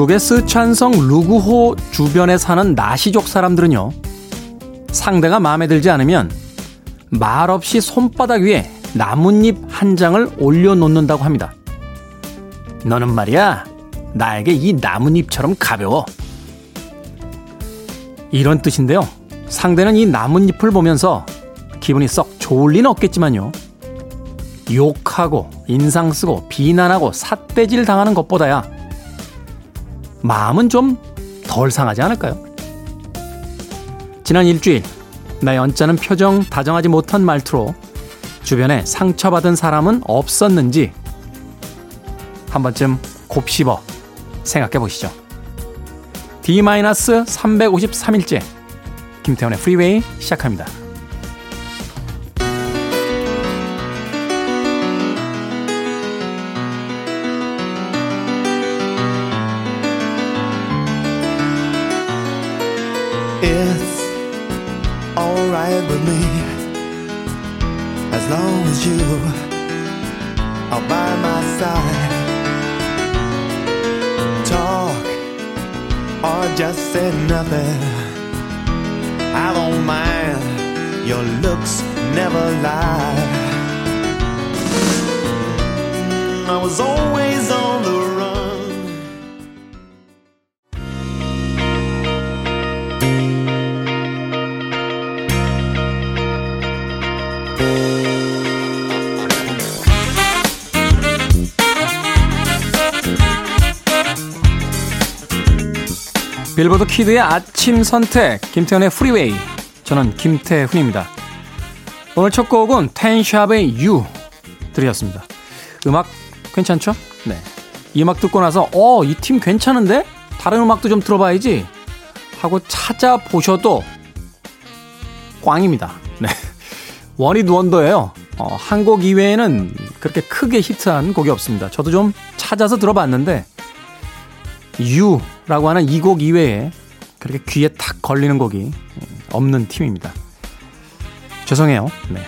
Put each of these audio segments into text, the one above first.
중국의 스촨성 루구호 주변에 사는 나시족 사람들은요, 상대가 마음에 들지 않으면 말없이 손바닥 위에 나뭇잎 한 장을 올려놓는다고 합니다. 너는 말이야, 나에게 이 나뭇잎처럼 가벼워. 이런 뜻인데요. 상대는 이 나뭇잎을 보면서 기분이 썩 좋을 리는 없겠지만요. 욕하고 인상 쓰고 비난하고 삿대질 당하는 것보다야 마음은 좀 덜 상하지 않을까요? 지난 일주일 나의 언짢은 표정 다정하지 못한 말투로 주변에 상처받은 사람은 없었는지 한 번쯤 곱씹어 생각해 보시죠. D-353일째 김태훈의 프리웨이 시작합니다. It's alright with me as long as you are by my side. Talk or just say nothing. I don't mind. Your looks never lie. I was always on the 빌보드 kid의 아침 선택 김태훈의 프리웨이 저는 김태훈입니다. 오늘 첫 곡은 Ten Sharp의 You 들으셨습니다. 음악 괜찮죠? 네. 이 음악 듣고 나서 어, 이 팀 괜찮은데? 다른 음악도 좀 들어봐야지 하고 찾아보셔도 꽝입니다. 네. one-hit wonder예요. 어, 한곡 이외에는 그렇게 크게 히트한 곡이 없습니다. 저도 좀 찾아서 들어봤는데 유라고 하는 이 곡 이외에 그렇게 귀에 탁 걸리는 곡이 없는 팀입니다. 죄송해요. 네.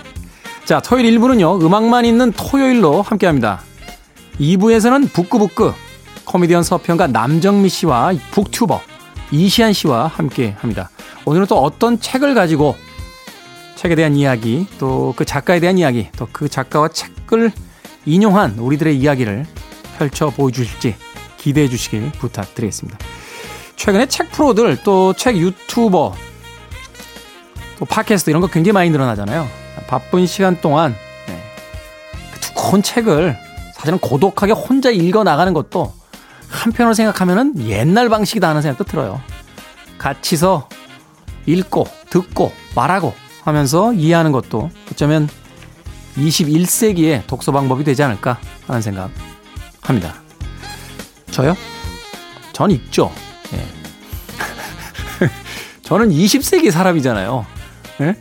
자, 토요일 1부는요, 음악만 있는 토요일로 함께 합니다. 2부에서는 북구북구 코미디언 서평가 남정미 씨와 북튜버 이시안 씨와 함께 합니다. 오늘은 또 어떤 책을 가지고 책에 대한 이야기, 또 그 작가에 대한 이야기, 또 그 작가와 책을 인용한 우리들의 이야기를 펼쳐 보여주실지 기대해 주시길 부탁드리겠습니다. 최근에 책 프로들 또 책 유튜버 또 팟캐스트 이런 거 굉장히 많이 늘어나잖아요. 바쁜 시간 동안 네. 그 두꺼운 책을 사실은 고독하게 혼자 읽어 나가는 것도 한편으로 생각하면은 옛날 방식이다 하는 생각도 들어요. 같이서 읽고 듣고 말하고 하면서 이해하는 것도 어쩌면 21세기의 독서 방법이 되지 않을까 하는 생각 합니다. 저요? 전 읽죠. 예. 저는 20세기 사람이잖아요. 예?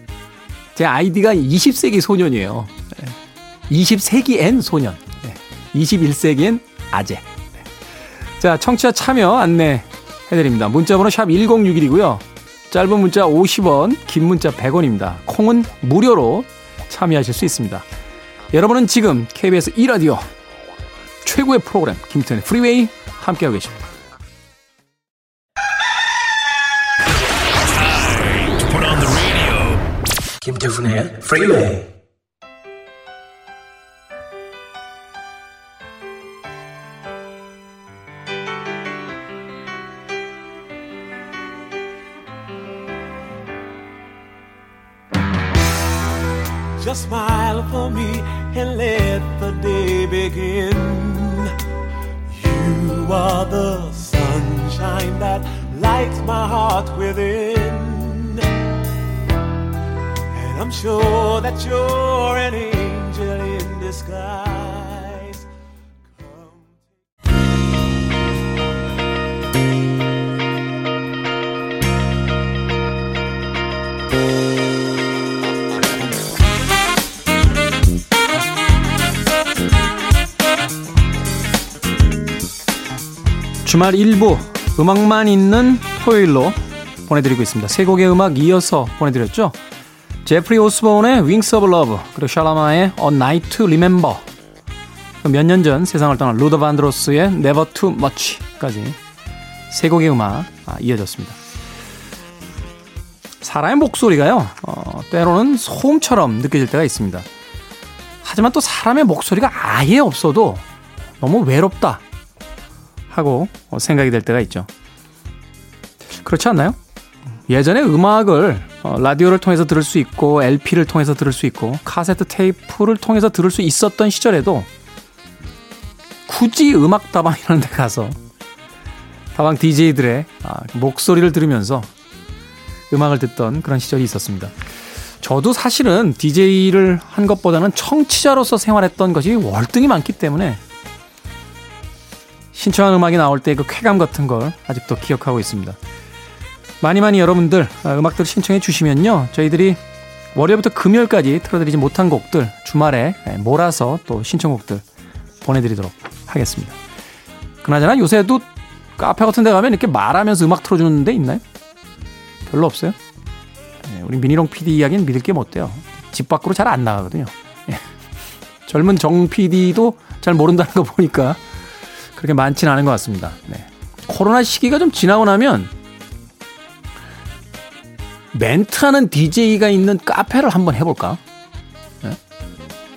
제 아이디가 20세기 소년이에요. 예. 20세기엔 소년. 예. 21세기엔 아재. 네. 자, 청취자 참여 안내 해드립니다. 문자번호 샵 1061이고요. 짧은 문자 50원, 긴 문자 100원입니다. 콩은 무료로 참여하실 수 있습니다. 여러분은 지금 KBS 2라디오 최고의 프로그램 김태훈의 프리웨이 함께하고 계십니다. Put on the radio. 김태훈의 프리웨이 Just smile for me and let the day begin. Are the sunshine that lights my heart within. And I'm sure that you're an angel in disguise. 주말 1부 음악만 있는 토요일로 보내드리고 있습니다. 세 곡의 음악 이어서 보내드렸죠. 제프리 오스본의 Wings of Love 그리고 샬라마의 A Night to Remember 몇 년 전 세상을 떠난 루더 반드로스의 Never Too Much까지 세 곡의 음악 아, 이어졌습니다. 사람의 목소리가요, 어, 때로는 소음처럼 느껴질 때가 있습니다. 하지만 또 사람의 목소리가 아예 없어도 너무 외롭다 하고 생각이 될 때가 있죠. 그렇지 않나요? 예전에 음악을 어, 라디오를 통해서 들을 수 있고 LP를 통해서 들을 수 있고 카세트 테이프를 통해서 들을 수 있었던 시절에도 굳이 음악 다방 이런 데 가서 다방 DJ들의 아, 목소리를 들으면서 음악을 듣던 그런 시절이 있었습니다. 저도 사실은 DJ를 한 것보다는 청취자로서 생활했던 것이 월등히 많기 때문에 신청한 음악이 나올 때 그 쾌감 같은 걸 아직도 기억하고 있습니다. 많이 많이 여러분들 아, 음악들 신청해 주시면요. 저희들이 월요일부터 금요일까지 틀어드리지 못한 곡들 주말에 예, 몰아서 또 신청곡들 보내드리도록 하겠습니다. 그나저나 요새도 카페 같은 데 가면 이렇게 말하면서 음악 틀어주는 데 있나요? 별로 없어요. 예, 우리 미니롱 PD 이야기는 믿을 게 못 돼요. 집 밖으로 잘 안 나가거든요. 예. 젊은 정 PD도 잘 모른다는 거 보니까 그렇게 많지는 않은 것 같습니다. 네. 코로나 시기가 좀 지나고 나면 멘트하는 DJ가 있는 카페를 한번 해볼까? 네?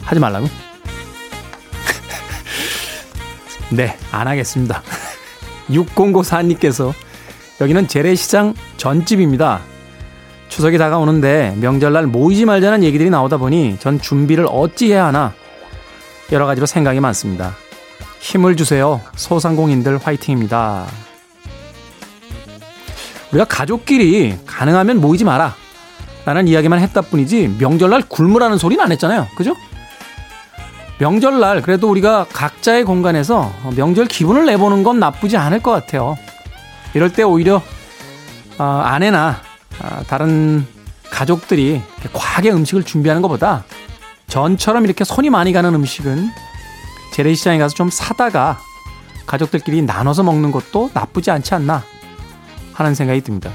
하지 말라고? 네, 안 하겠습니다. 6094님께서 여기는 재래시장 전집입니다. 추석이 다가오는데 명절날 모이지 말자는 얘기들이 나오다 보니 전 준비를 어찌 해야 하나 여러 가지로 생각이 많습니다. 힘을 주세요. 소상공인들 화이팅입니다. 우리가 가족끼리 가능하면 모이지 마라. 라는 이야기만 했다 뿐이지 명절날 굶으라는 소리는 안 했잖아요. 그죠? 명절날 그래도 우리가 각자의 공간에서 명절 기분을 내보는 건 나쁘지 않을 것 같아요. 이럴 때 오히려 어, 아내나 어, 다른 가족들이 과하게 음식을 준비하는 것보다 전처럼 이렇게 손이 많이 가는 음식은 재래시장에 가서 좀 사다가 가족들끼리 나눠서 먹는 것도 나쁘지 않지 않나 하는 생각이 듭니다.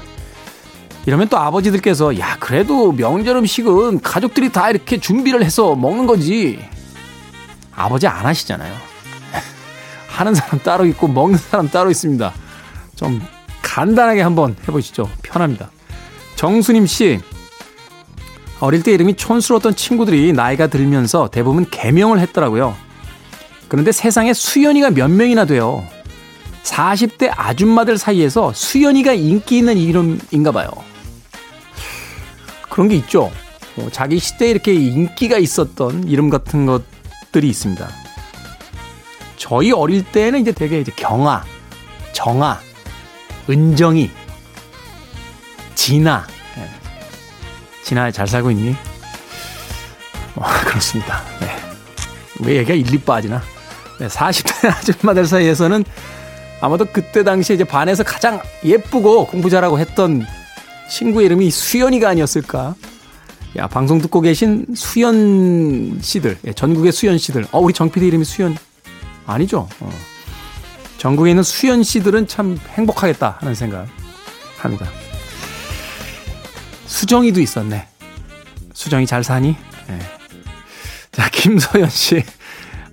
이러면 또 아버지들께서 야 그래도 명절 음식은 가족들이 다 이렇게 준비를 해서 먹는 거지 아버지 안 하시잖아요. 하는 사람 따로 있고 먹는 사람 따로 있습니다. 좀 간단하게 한번 해보시죠. 편합니다. 정수님 씨 어릴 때 이름이 촌스러웠던 친구들이 나이가 들면서 대부분 개명을 했더라고요. 그런데 세상에 수연이가 몇 명이나 돼요. 40대 아줌마들 사이에서 수연이가 인기 있는 이름인가 봐요. 그런 게 있죠. 뭐 자기 시대에 이렇게 인기가 있었던 이름 같은 것들이 있습니다. 저희 어릴 때는 이제 되게 이제 경아, 정아, 은정이, 진아. 네. 진아 잘 살고 있니? 어, 그렇습니다. 네. 왜 얘기가 일리 빠지나? 네, 40대 아줌마들 사이에서는 아마도 그때 당시에 이제 반에서 가장 예쁘고 공부 잘하고 했던 친구 이름이 수연이가 아니었을까. 야, 방송 듣고 계신 수연 씨들, 예, 전국의 수연 씨들. 어, 우리 정PD 이름이 수연. 아니죠. 어. 전국에 있는 수연 씨들은 참 행복하겠다 하는 생각 합니다. 수정이도 있었네. 수정이 잘 사니? 네. 자, 김소연 씨.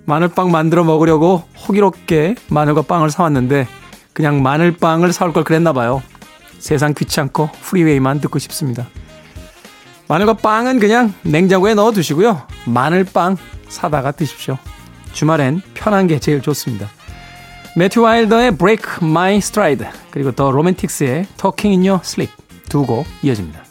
마늘빵 만들어 먹으려고 호기롭게 마늘과 빵을 사왔는데 그냥 마늘빵을 사올 걸 그랬나 봐요. 세상 귀찮고 프리웨이만 듣고 싶습니다. 마늘과 빵은 그냥 냉장고에 넣어 두시고요. 마늘빵 사다가 드십시오. 주말엔 편한 게 제일 좋습니다. 매튜 와일더의 Break My Stride 그리고 더 로맨틱스의 Talking in Your Sleep 두 곡 이어집니다.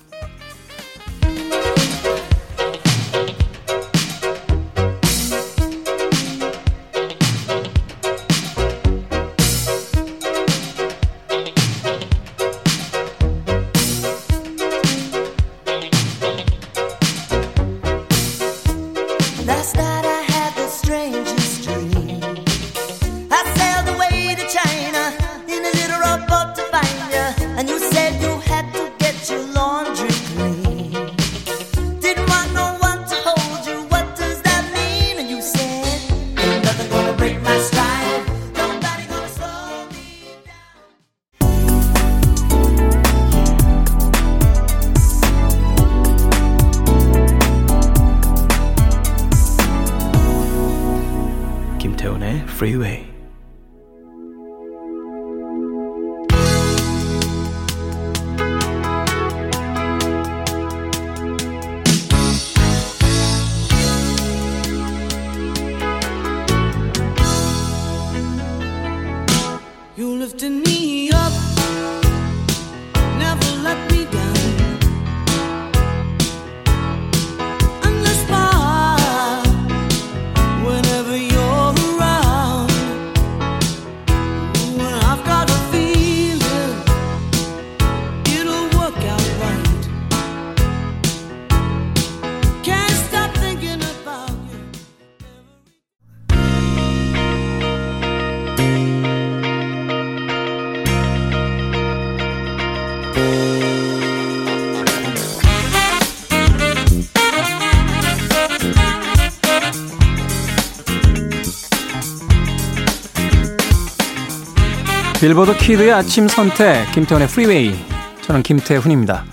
빌보드 kid의 아침 선택 김태훈의 프리웨이 저는 김태훈입니다.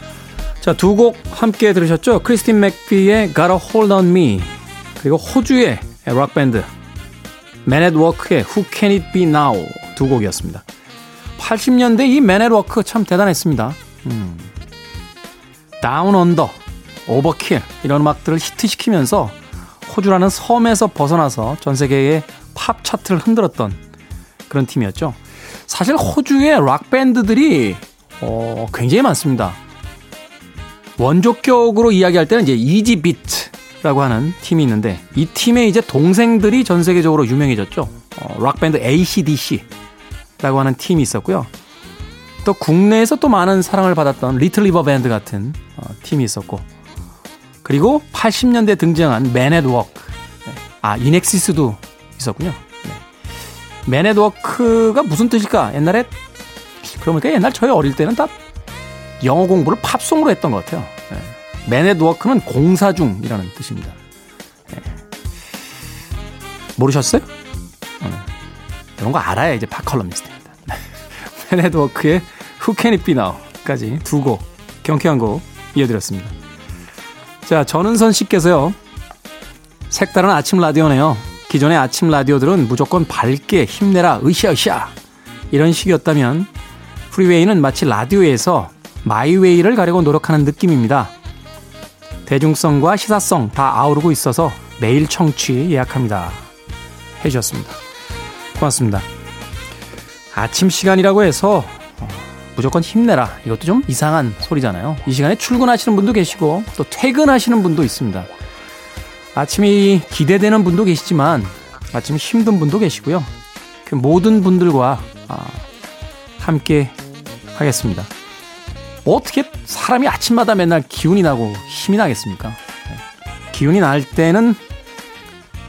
자, 두 곡 함께 들으셨죠? 크리스틴 맥비의 Got A Hold On Me 그리고 호주의 락밴드 Work의 Who Can It Be Now 두 곡이었습니다. 80년대 이 Work 참 대단했습니다. 음. Down Under, Overkill 이런 음악들을 히트시키면서 호주라는 섬에서 벗어나서 전 세계의 팝 차트를 흔들었던 그런 팀이었죠. 사실 호주의 락 밴드들이 어, 굉장히 많습니다. 원조격으로 이야기할 때는 이제 Easybeats라고 하는 팀이 있는데 이 팀의 이제 동생들이 전 세계적으로 유명해졌죠. 어, 락 밴드 AC/DC라고 하는 팀이 있었고요. 또 국내에서 또 많은 사랑을 받았던 Little River Band 같은 어, 팀이 있었고 그리고 80년대 등장한 Men at Work 아 INXS도 있었군요. Men at Work가 무슨 뜻일까? 옛날에 그러니까 옛날 저희 어릴 때는 다 영어 공부를 팝송으로 했던 것 같아요. 네. Men at Work는 공사 중이라는 뜻입니다. 네. 모르셨어요? 네. 이런 거 알아야 이제 팝컬럼니스트입니다. Men at Work의 Who Can It Be Now까지 두 곡, 경쾌한 곡 이어드렸습니다. 자, 전은선 씨께서요. 색다른 아침 라디오네요. 기존의 아침 라디오들은 무조건 밝게 힘내라 으쌰으쌰 이런 식이었다면 프리웨이는 마치 라디오에서 마이웨이를 가려고 노력하는 느낌입니다. 대중성과 시사성 다 아우르고 있어서 매일 청취 예약합니다. 해주셨습니다. 고맙습니다. 아침 시간이라고 해서 어, 무조건 힘내라. 이것도 좀 이상한 소리잖아요. 이 시간에 출근하시는 분도 계시고 또 퇴근하시는 분도 있습니다. 아침이 기대되는 분도 계시지만 아침 힘든 분도 계시고요. 그 모든 분들과 아, 함께 하겠습니다. 어떻게 사람이 아침마다 맨날 기운이 나고 힘이 나겠습니까? 네. 기운이 날 때는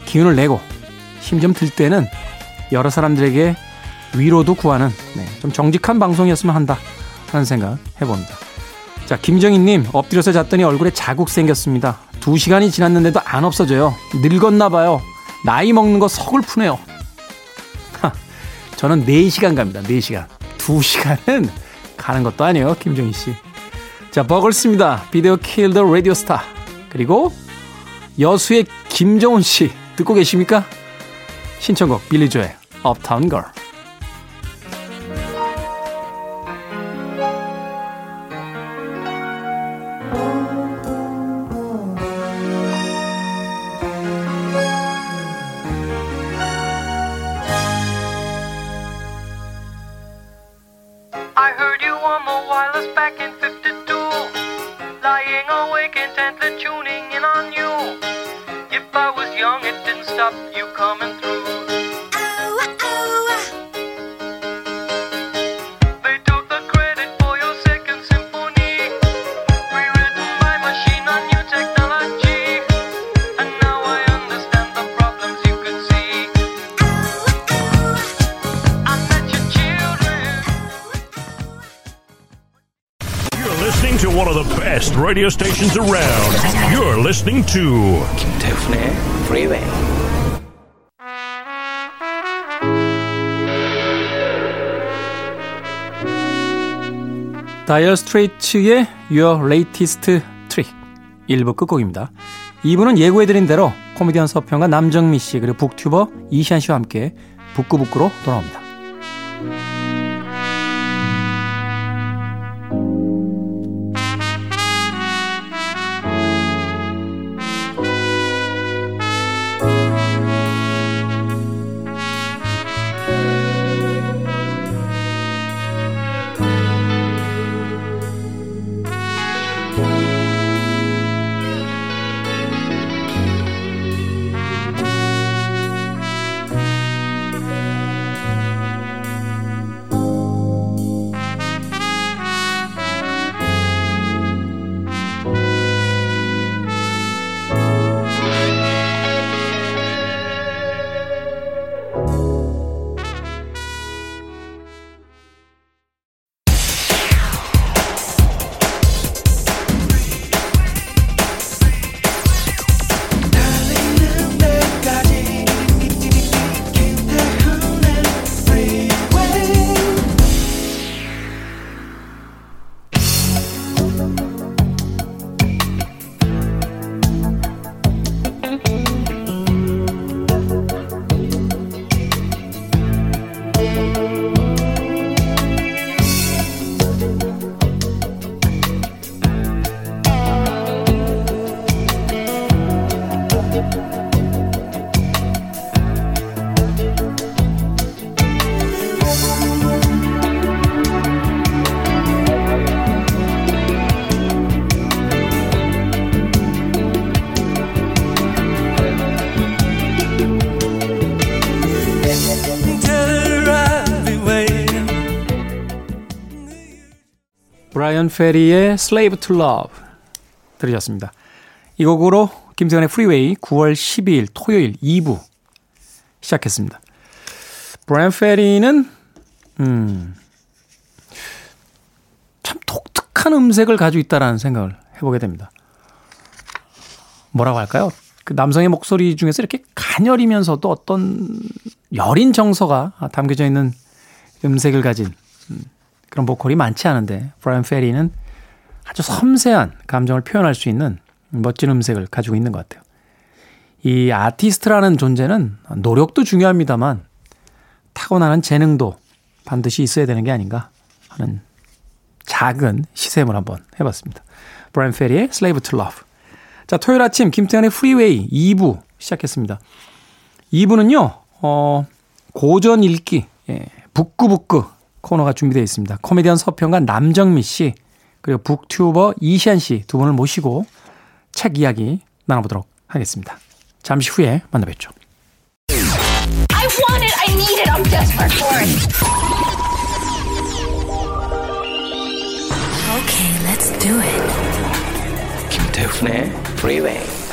기운을 내고 힘 좀 들 때는 여러 사람들에게 위로도 구하는 네, 좀 정직한 방송이었으면 한다 하는 생각 해봅니다. 자, 김정희님, 엎드려서 잤더니 얼굴에 자국 생겼습니다. 두 시간이 지났는데도 안 없어져요. 늙었나 봐요. 나이 먹는 거 서글프네요. 하, 저는 4시간 갑니다. 4시간. 2시간은 가는 것도 아니에요. 김정희 씨. 자, 버글스입니다. 비디오 킬더 라디오 스타. 그리고 여수의 김정훈 씨 듣고 계십니까? 신청곡 빌리 조의 업타운 걸. Radio stations around. You're listening to 김태훈의 Freeway. 다이어 스트레이츠의 Your Latest Trick 1부 끝곡입니다. 2부는 예고해드린 대로 코미디언 서평가 남정미 씨 그리고 북튜버 이시안 씨와 함께 북구북구로 돌아옵니다. 페리의 Slave to Love 들으셨습니다. 이 곡으로 김태훈의 프리웨이 9월 12일 토요일 2부 시작했습니다. 브라이언 페리는 음, 참 독특한 음색을 가지고 있다라는 생각을 해보게 됩니다. 뭐라고 할까요? 그 남성의 목소리 중에서 이렇게 가녀리면서도 어떤 여린 정서가 담겨져 있는 음색을 가진 음, 그런 보컬이 많지 않은데 브라이언 페리는 아주 섬세한 감정을 표현할 수 있는 멋진 음색을 가지고 있는 것 같아요. 이 아티스트라는 존재는 노력도 중요합니다만 타고나는 재능도 반드시 있어야 되는 게 아닌가 하는 작은 시샘을 한번 해봤습니다. 브라이언 페리의 Slave to Love. 자, 토요일 아침 김태훈의 프리웨이 2부 시작했습니다. 2부는요, 어, 고전 읽기, 예, 북구북구 코너가 준비되어 있습니다. 코미디언 서평가 남정미 씨, 그리고 북튜버 이시안 씨 두 분을 모시고 책 이야기 나눠보도록 하겠습니다. 잠시 후에 만나 뵙죠. I want it. I need it. I'm desperate for it. Okay, let's do it. 김태훈의 Freeway.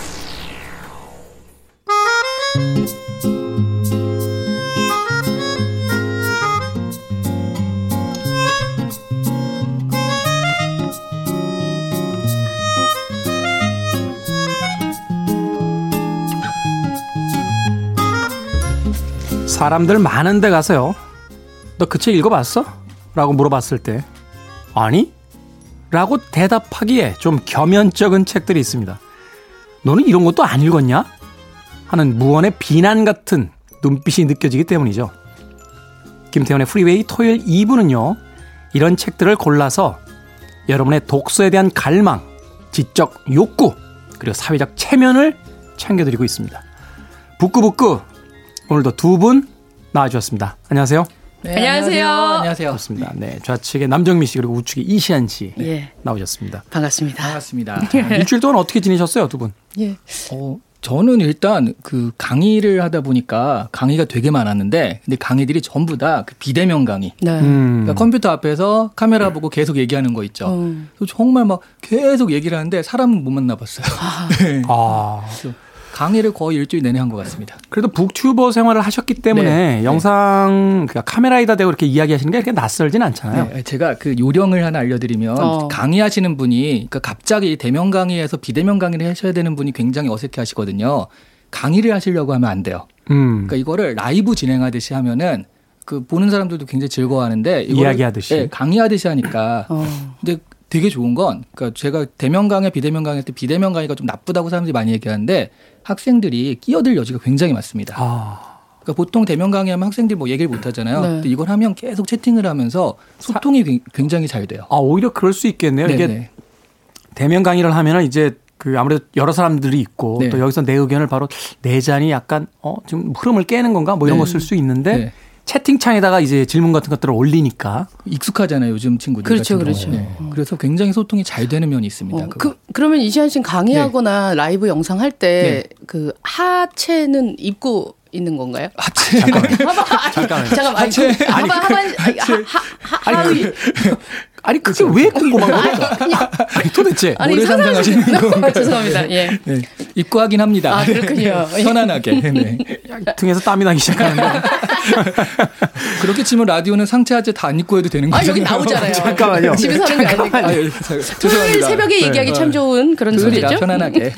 사람들 많은 데 가서요. 너 그 책 읽어봤어? 라고 물어봤을 때, 아니? 라고 대답하기에 좀 겸연쩍은 책들이 있습니다. 너는 이런 것도 안 읽었냐? 하는 무언의 비난 같은 눈빛이 느껴지기 때문이죠. 김태훈의 프리웨이 토요일 2부는요, 이런 책들을 골라서 여러분의 독서에 대한 갈망, 지적 욕구, 그리고 사회적 체면을 챙겨드리고 있습니다. 북구북구, 오늘도 두 분 나와주셨습니다. 안녕하세요. 네, 안녕하세요. 안녕하세요. 반갑습니다. 네, 좌측에 남정미 씨 그리고 우측에 이시안 씨 예. 나오셨습니다. 반갑습니다. 반갑습니다. 일주일 동안 어떻게 지내셨어요, 두 분? 예. 어, 저는 일단 그 강의를 하다 보니까 강의가 되게 많았는데 근데 강의들이 전부 다 그 비대면 강의. 네. 음. 그러니까 컴퓨터 앞에서 카메라 보고 계속 얘기하는 거 있죠. 어. 그래서 정말 막 계속 얘기를 하는데 사람은 못 만나봤어요. 네. 아, 강의를 거의 일주일 내내 한 것 같습니다. 그래도 북튜버 생활을 하셨기 때문에 네, 영상 그러니까 카메라에다 대고 이렇게 이야기하시는 게 그렇게 낯설진 않잖아요. 네, 제가 그 요령을 하나 알려드리면 어. 강의하시는 분이 그러니까 갑자기 대면 강의에서 비대면 강의를 하셔야 되는 분이 굉장히 어색해하시거든요. 강의를 하시려고 하면 안 돼요. 음. 그러니까 이거를 라이브 진행하듯이 하면은 그 보는 사람들도 굉장히 즐거워하는데 이거를 이야기하듯이. 예, 강의하듯이 하니까 어. 근데 되게 좋은 건 그러니까 제가 대면 강의 비대면 강의 때 비대면 강의가 좀 나쁘다고 사람들이 많이 얘기하는데 학생들이 끼어들 여지가 굉장히 많습니다. 아, 그러니까 보통 대면 강의하면 학생들이 뭐 얘기를 못 하잖아요. 네. 근데 이걸 하면 계속 채팅을 하면서 소통이 굉- 굉장히 잘 돼요. 아 오히려 그럴 수 있겠네요. 이게 네네. 대면 강의를 하면은 이제 그 아무래도 여러 사람들이 있고 네. 또 여기서 내 의견을 바로 내자니 약간 어 지금 흐름을 깨는 건가 뭐 이런 네. 거쓸 수 있는데 네. 채팅창에다가 이제 질문 같은 것들을 올리니까 익숙하잖아요, 요즘 친구들. 그렇죠, 그렇죠. 경우. 그래서 굉장히 소통이 잘 되는 면이 있습니다. 어. 그, 그러면 이시안 씨는 강의하거나 라이브 영상 할 때그 하체는 입고 있는 건가요? 하체. 잠깐만요. 잠깐만, 아니, 하체. 그, 하반, 하반, 하, 하, 하, 하위. 아니 그게 왜 궁금한 거예요? 아니 도대체 아니, 모래 상상하시는 거. 죄송합니다. 예. 네. 입고 하긴 합니다. 아, 그렇군요. 네. 편안하게. 네. 등에서 땀이 나기 시작하는데 그렇게 치면 라디오는 상체 하체 다 안 입고 해도 되는 아, 거죠. 여기 나오잖아요. 잠깐만요. 집에서 하는 게 아니니까. 아, 예, 토요일 죄송합니다. 새벽에 네. 얘기하기 참 좋은 그런 소리죠. 편안하게.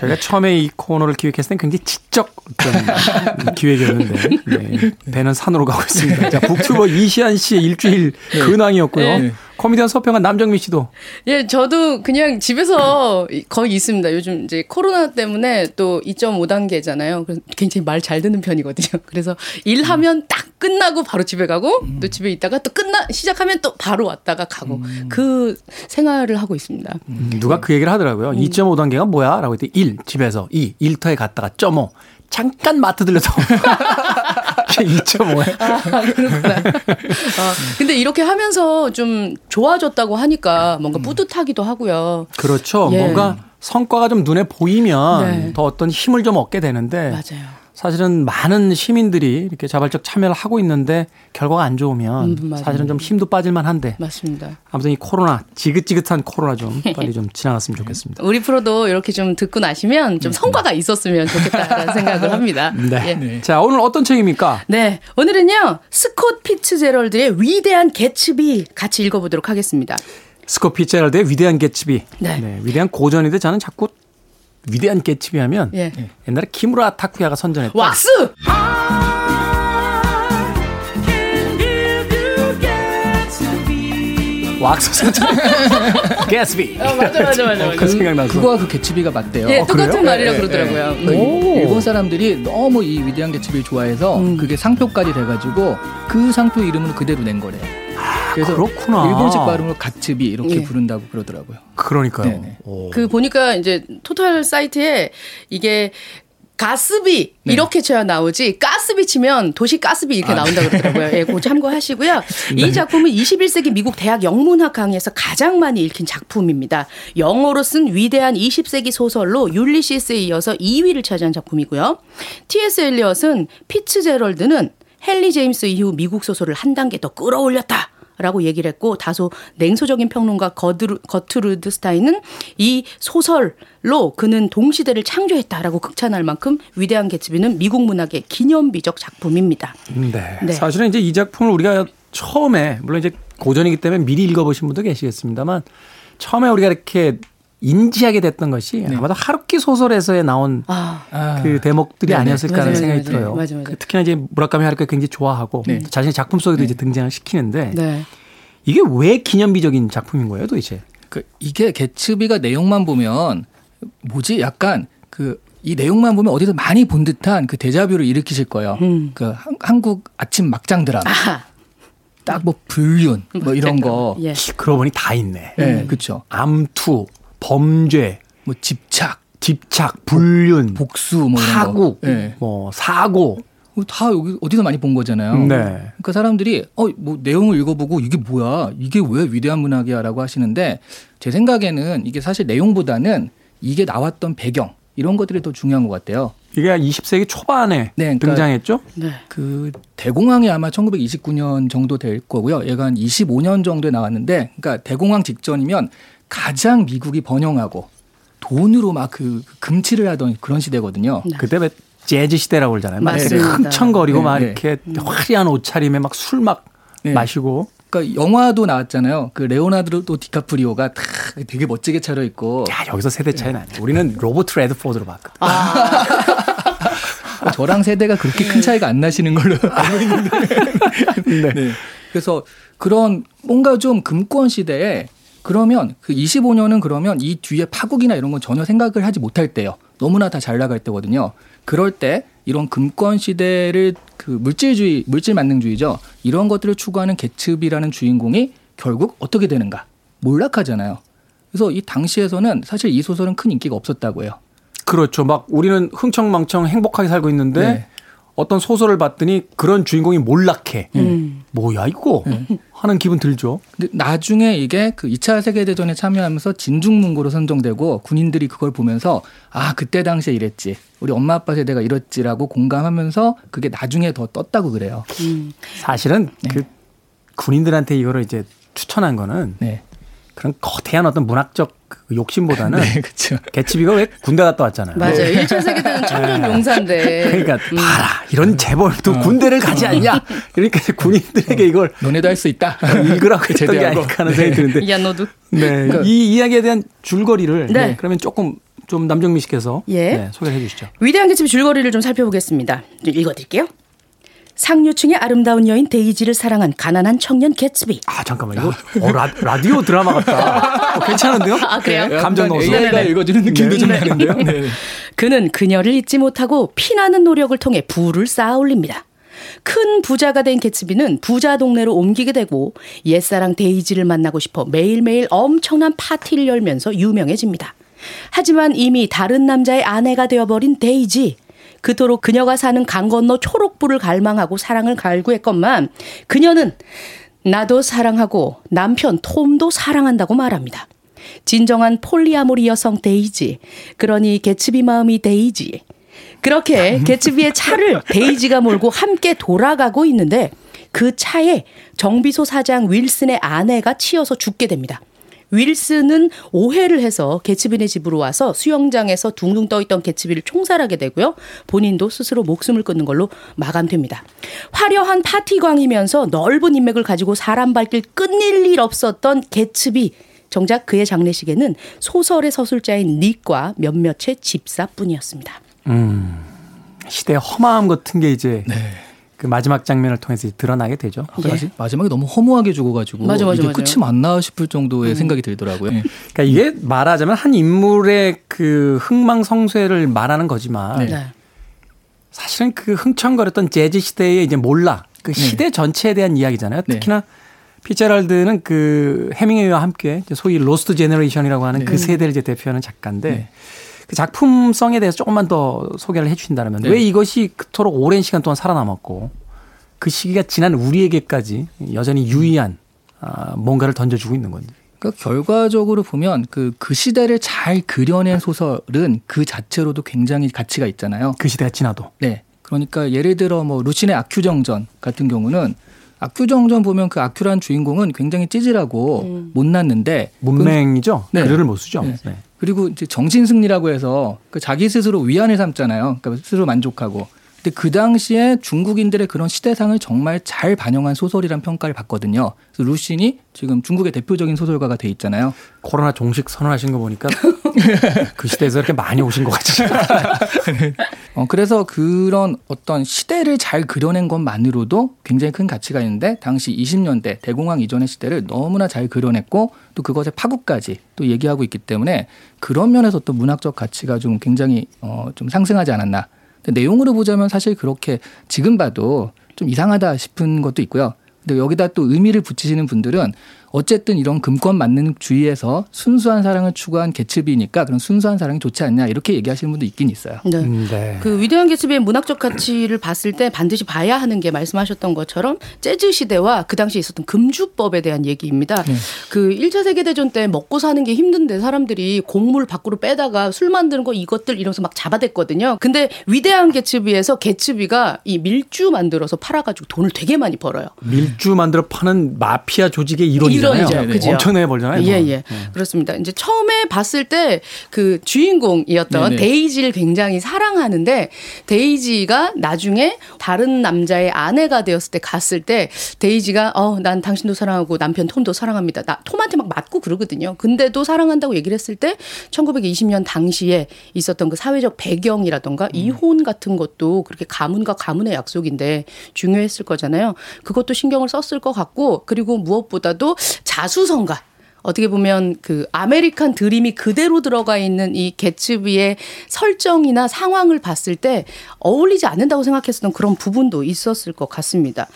저희가 처음에 이 코너를 기획했을 땐 굉장히 지적 기획이었는데 네, 배는 산으로 가고 있습니다. 자, 북튜버 이시안 씨의 일주일 근황이었고요. 네. 코미디언 서평한 남정미 씨도 예, 저도 그냥 집에서 거의 있습니다. 요즘 이제 코로나 때문에 또 2.5단계잖아요. 그래서 굉장히 말 잘 듣는 편이거든요. 그래서 일하면 딱 끝나고 바로 집에 가고 또 집에 있다가 또 끝나 시작하면 또 바로 왔다가 가고 그 생활을 하고 있습니다. 누가 그 얘기를 하더라고요. 2.5단계가 뭐야? 라고 했더니 1 집에서 2 일터에 갔다가 0.5 잠깐 마트 들려서 2.5에 아, 그렇구나. 아, 근데 이렇게 하면서 좀 좋아졌다고 하니까 뭔가 뿌듯하기도 하고요. 그렇죠. 예. 뭔가 성과가 좀 눈에 보이면 네. 더 어떤 힘을 좀 얻게 되는데 맞아요. 사실은 많은 시민들이 이렇게 자발적 참여를 하고 있는데 결과가 안 좋으면 음. 사실은 좀 힘도 빠질만 한데 맞습니다. 아무튼 이 코로나 지긋지긋한 코로나 좀 빨리 좀 지나갔으면 좋겠습니다. 우리 프로도 이렇게 좀 듣고 나시면 좀 성과가 있었으면 좋겠다라는 생각을 합니다. 네. 예. 자 오늘 어떤 책입니까? 네, 오늘은요 스콧 피츠제럴드의 위대한 개츠비 같이 읽어보도록 하겠습니다. 스코피 제럴드의 위대한 개츠비. 네. 위대한 고전인데 저는 자꾸 위대한 개츠비 하면 예. 옛날에 키무라 타쿠야가 선전했던 왁스. 왁스 선전. 개츠비. 어, 맞아, 맞아, 맞아, 맞아. 그 생각나서. 그거와 그 개츠비가 맞대요. 예, 똑같은 그래요? 말이라 예, 그러더라고요. 예. 음. 그 일본 사람들이 너무 이 위대한 개츠비를 좋아해서 그게 상표까지 돼가지고 그 상표 이름으로 그대로 낸 거래요. 그래서 그렇구나. 일본식 발음으로 가츠비 이렇게 예. 부른다고 그러더라고요. 그러니까요. 그 보니까 이제 토탈 사이트에 이게 가스비 네. 이렇게 쳐야 나오지 가스비 치면 도시 가스비 이렇게 나온다 그러더라고요. 예, 그거 참고하시고요. 이 작품은 21세기 미국 대학 영문학 강의에서 가장 많이 읽힌 작품입니다. 영어로 쓴 위대한 20세기 소설로 율리시스에 이어서 2위를 차지한 작품이고요. T.S. 엘리엇은 피츠제럴드는 헨리 제임스 이후 미국 소설을 한 단계 더 끌어올렸다. 라고 얘기를 했고 다소 냉소적인 평론가 거드루, 거트루드 스타인은 이 소설로 그는 동시대를 창조했다라고 극찬할 만큼 위대한 개츠비는 미국 문학의 기념비적 작품입니다. 네. 네. 사실은 이제 이 작품을 우리가 처음에 물론 이제 고전이기 때문에 미리 읽어보신 분도 계시겠습니다만 처음에 우리가 이렇게 인지하게 됐던 것이 아마도 하루키 소설에서의 나온 아, 아, 그 대목들이 네네. 아니었을까 하는 생각이 맞아요. 들어요. 맞아요, 맞아요. 그 특히나 이제 무라카미 하루키가 굉장히 좋아하고 네. 자신의 작품 속에도 이제 등장을 시키는데 네. 이게 왜 기념비적인 작품인 거예요, 도대체? 그 이게 개츠비가 내용만 보면 뭐지 약간 그 이 내용만 보면 어디서 많이 본 듯한 그 데자뷰를 일으키실 거예요. 음. 그 한, 한국 아침 막장 드라마 아하. 딱뭐 불륜 뭐 이런 거. 예. 그러고 보니 다 있네. 네, 그렇죠. 암투, 범죄, 뭐 집착, 집착, 불륜, 복수 뭐 파국, 거. 예. 뭐 사고. 다 여기 어디서 많이 본 거잖아요. 네. 그러니까 사람들이 어 뭐 내용을 읽어보고 이게 뭐야 이게 왜 위대한 문학이야라고 하시는데 제 생각에는 이게 사실 내용보다는 이게 나왔던 배경 이런 것들이 더 중요한 것 같아요. 이게 20세기 초반에 네, 그러니까 등장했죠? 네. 그 대공황이 아마 1929년 정도 될 거고요. 얘가 한 25년 정도에 나왔는데, 그러니까 대공황 직전이면 가장 미국이 번영하고 돈으로 막 그 금치를 하던 그런 시대거든요. 그때 왜 재즈 시대라고 그러잖아요. 막. 흥청거리고 네, 막 네. 이렇게 화려한 옷차림에 막 술막 네. 마시고. 그러니까 영화도 나왔잖아요. 그 레오나르도 디카프리오가 탁 되게 멋지게 차려 입고 야, 여기서 세대 차이 나네. 우리는 로버트 레드포드로 봤거든. 저랑 세대가 그렇게 큰 차이가 안 나시는 걸로 알고 있는데. 네. 그래서 그런 뭔가 좀 금권 시대에 그러면 그 25년은 그러면 이 뒤에 파국이나 이런 건 전혀 생각을 하지 못할 때요. 너무나 다 잘 나갈 때거든요. 그럴 때 이런 금권 시대를 그 물질주의, 물질 만능주의죠. 이런 것들을 추구하는 개츠비라는 주인공이 결국 어떻게 되는가? 몰락하잖아요. 그래서 이 당시에서는 사실 이 소설은 큰 인기가 없었다고 해요. 그렇죠. 막 우리는 흥청망청 행복하게 살고 있는데 네. 어떤 소설을 봤더니 그런 주인공이 몰락해. 음. 뭐야 이거 하는 기분 들죠. 근데 나중에 이게 그 2차 세계 대전에 참여하면서 진중문고로 선정되고 군인들이 그걸 보면서 아, 그때 당시에 이랬지. 우리 엄마 아빠 세대가 이랬지라고 공감하면서 그게 나중에 더 떴다고 그래요. 사실은 그 군인들한테 이거를 이제 추천한 거는 네. 그런 거대한 어떤 문학적 그 욕심보다는 네, 그렇죠. 개츠비가 왜 군대 갔다 왔잖아요. 맞아요. 1차 세계대전 청년 용사인데. 그러니까 봐라 이런 재벌도 군대를 가지 않냐. 그러니까 이제 군인들에게 이걸 너네도 할 수 있다. 읽으라고 했던 게. 아닐까 하는 생각이 드는데 야 너도. 네. 이 이야기에 대한 줄거리를 네. 그러면 조금 좀 남정미 씨께서 예. 네, 소개해 주시죠. 위대한 개츠비 줄거리를 좀 살펴보겠습니다. 좀 읽어 드릴게요. 상류층의 아름다운 여인 데이지를 사랑한 가난한 청년 개츠비. 아 잠깐만 이거 어, 라, 디오 드라마 같다. 어, 괜찮은데요? 아, 그래요? 네, 감정 넣어서. AI가 읽어주는 느낌도 좀 나는데요. 네. 그는 그녀를 잊지 못하고 피나는 노력을 통해 부를 쌓아 올립니다. 큰 부자가 된 개츠비는 부자 동네로 옮기게 되고 옛사랑 데이지를 만나고 싶어 매일매일 엄청난 파티를 열면서 유명해집니다. 하지만 이미 다른 남자의 아내가 되어버린 데이지. 그토록 그녀가 사는 강 건너 초록불을 갈망하고 사랑을 갈구했건만 그녀는 나도 사랑하고 남편 톰도 사랑한다고 말합니다. 진정한 polyamory 여성 데이지. 그러니 개츠비 마음이 데이지. 그렇게 개츠비의 차를 데이지가 몰고 함께 돌아가고 있는데 그 차에 정비소 사장 윌슨의 아내가 치여서 죽게 됩니다. 윌슨은 오해를 해서 개츠비네 집으로 와서 수영장에서 둥둥 떠있던 개츠비를 총살하게 되고요. 본인도 스스로 목숨을 끊는 걸로 마감됩니다. 화려한 파티광이면서 넓은 인맥을 가지고 사람 발길 끊일 일 없었던 개츠비. 정작 그의 장례식에는 소설의 서술자인 닉과 몇몇의 집사뿐이었습니다. 시대의 허마함 같은 게 이제 네. 그 마지막 장면을 통해서 드러나게 되죠. 마지- 마지막에 너무 허무하게 죽어가지고 맞아, 맞아, 이게 맞아요. 끝이 맞나 싶을 정도의 생각이 들더라고요. 예. 그러니까 이게 말하자면 한 인물의 그 흥망성쇠를 말하는 거지만 네. 사실은 그 흥청거렸던 재즈 시대의 이제 몰라 그 시대 전체에 대한 이야기잖아요. 네. 특히나 피제랄드는 그 해밍웨이와 함께 소위 Lost Generation이라고 하는 그 세대를 이제 대표하는 작가인데 네. 그 작품성에 대해서 조금만 더 소개를 해 주신다면 네. 왜 이것이 그토록 오랜 시간 동안 살아남았고 그 시기가 지난 우리에게까지 여전히 유의한 아, 뭔가를 던져주고 있는 건지. 그러니까 결과적으로 보면 그, 그 시대를 잘 그려낸 소설은 그 자체로도 굉장히 가치가 있잖아요. 그 시대가 지나도. 네. 그러니까 예를 들어 뭐 루신의 아큐정전 같은 경우는 아큐정전 보면 그 아큐란 주인공은 굉장히 찌질하고 못났는데 문맹이죠. 네. 글을 못 쓰죠. 네. 네. 그리고 이제 정신 승리라고 해서 그 자기 스스로 위안을 삼잖아요. 그러니까 스스로 만족하고. 그 당시에 중국인들의 그런 시대상을 정말 잘 반영한 소설이란 평가를 받거든요. 그래서 루신이 지금 중국의 대표적인 소설가가 돼 있잖아요. 코로나 종식 선언하신 거 보니까 그 시대에서 이렇게 많이 오신 것 같지. 어, 그래서 그런 어떤 시대를 잘 그려낸 것만으로도 굉장히 큰 가치가 있는데 당시 20년대 대공황 이전의 시대를 너무나 잘 그려냈고 또 그것의 파국까지 또 얘기하고 있기 때문에 그런 면에서 또 문학적 가치가 좀 굉장히 어, 좀 상승하지 않았나. 근데 내용으로 보자면 사실 그렇게 지금 봐도 좀 이상하다 싶은 것도 있고요. 근데 여기다 또 의미를 붙이시는 분들은 어쨌든 이런 금권 맞는 주의에서 순수한 사랑을 추구한 개츠비니까 그런 순수한 사랑이 좋지 않냐 이렇게 얘기하시는 분도 있긴 있어요. 네. 음, 네. 그 위대한 개츠비의 문학적 가치를 봤을 때 반드시 봐야 하는 게 말씀하셨던 것처럼 재즈 시대와 그 당시에 있었던 금주법에 대한 얘기입니다. 그 1차 세계 대전 때 먹고 사는 게 힘든데 사람들이 곡물 밖으로 빼다가 술 만드는 거 이것들 이러면서 막 잡아댔거든요. 근데 위대한 개츠비에서 개츠비가 이 밀주 만들어서 팔아가지고 돈을 되게 많이 벌어요. 밀주 만들어 파는 마피아 조직의 일원이 잖아요. 일원이죠. 그죠? 엄청나게 벌잖아요. 예. 예. 그렇습니다. 이제 처음에 봤을 때 그 주인공이었던 네네. 데이지를 굉장히 사랑하는데 데이지가 나중에 다른 남자의 아내가 되었을 때 갔을 때 데이지가 어, 난 당신도 사랑하고 남편 톰도 사랑합니다. 나 톰한테 막 맞고 그러거든요. 근데도 사랑한다고 얘기를 했을 때 1920년 당시에 있었던 그 사회적 배경이라던가 이혼 같은 것도 그렇게 가문과 가문의 약속인데 중요했을 거잖아요. 그것도 신경을 썼을 것 같고 그리고 무엇보다도 자수성가 어떻게 보면 그 아메리칸 드림이 그대로 들어가 있는 이 개츠비의 설정이나 상황을 봤을 때 어울리지 않는다고 생각했었던 그런 부분도 있었을 것 같습니다.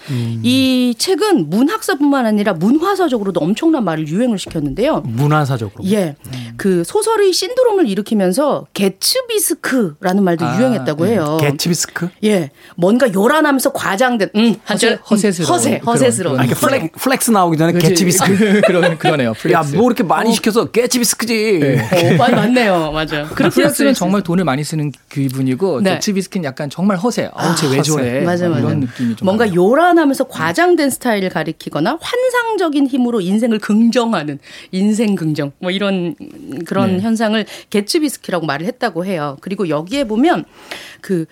이 책은 문학사뿐만 아니라 문화사적으로도 엄청난 말을 유행을 시켰는데요. 문화사적으로. 예. 그 소설의 신드롬을 일으키면서 Gatsbyesque라는 말도 아, 유행했다고 네. 해요. Gatsbyesque? 예. 뭔가 요란하면서 과장된 음, 한절 허세- 허세스러운 허세, 그런- 허세스러운. 아, 이게 fle, flex 나오기 전에 Gatsbyesque. 그, 그런 그러네요. 야, flex. 뭐 이렇게 많이 시켜서 Gatsbyesque지. 어, 많이 맞네요. 맞아요. 그렇게 flex는 쓸 정말 돈을 많이 쓰는 기분이고 네. Gatsbyesque는 약간 정말 허세. 어우 쟤왜 허세. 저래? 맞아, 맞아. 이런 느낌이 좀 뭔가 나요. 요란하면서 과장된 스타일을 가리키거나 환상적인 힘으로 인생을 긍정하는 인생 긍정 뭐 이런 그런 네. 현상을 Gatsbyesque라고 말을 했다고 해요. 그리고 여기에 보면 그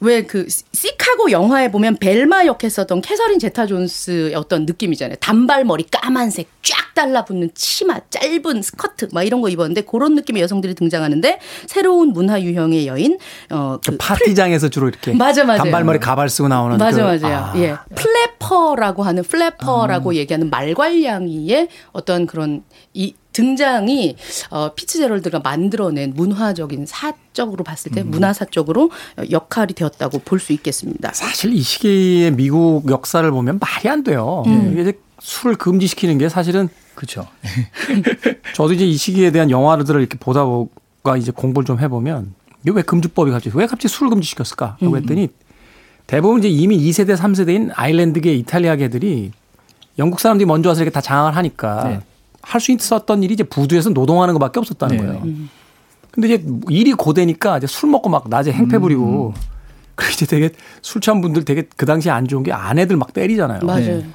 왜 그 시카고 영화에 보면 벨마 역했었던 캐서린 제타 존스의 어떤 느낌이잖아요. 단발머리 까만색 쫙 달라붙는 치마 짧은 스커트 막 이런 거 입었는데 그런 느낌의 여성들이 등장하는데 새로운 문화 유형의 여인 어 그 파티장에서 주로 이렇게 맞아, 맞아요. 단발머리 가발 쓰고 나오는 맞아 그- 맞아요. 아. 예. flapper라고 하는 flapper라고 얘기하는 말괄량이의 어떤 그런 이 등장이 어 피츠제럴드가 만들어낸 문화적인 사적으로 봤을 때 문화사적으로 역할이 되었다고 볼 수 있겠습니다. 사실 이 시기의 미국 역사를 보면 말이 안 돼요. 음. 이게 이제 술을 금지시키는 게 사실은 그렇죠. 저도 이제 이 시기에 대한 영화들을 이렇게 보다 보가 이제 공부를 좀 해보면 이게 왜 금주법이 갑자기 왜 갑자기 술을 금지시켰을까 음. 하고 했더니 대부분 이제 이미 2세대 3세대인 아일랜드계 이탈리아계들이 영국 사람들이 먼저 와서 이렇게 다 장악을 하니까 네. 할 수 있었던 일이 이제 부두에서 노동하는 것밖에 없었다는 네. 거예요. 근데 이제 일이 고되니까 이제 술 먹고 막 낮에 행패 부리고 그리고 이제 되게 술 취한 분들 되게 그 당시에 안 좋은 게 아내들 막 때리잖아요. 맞아요. 네.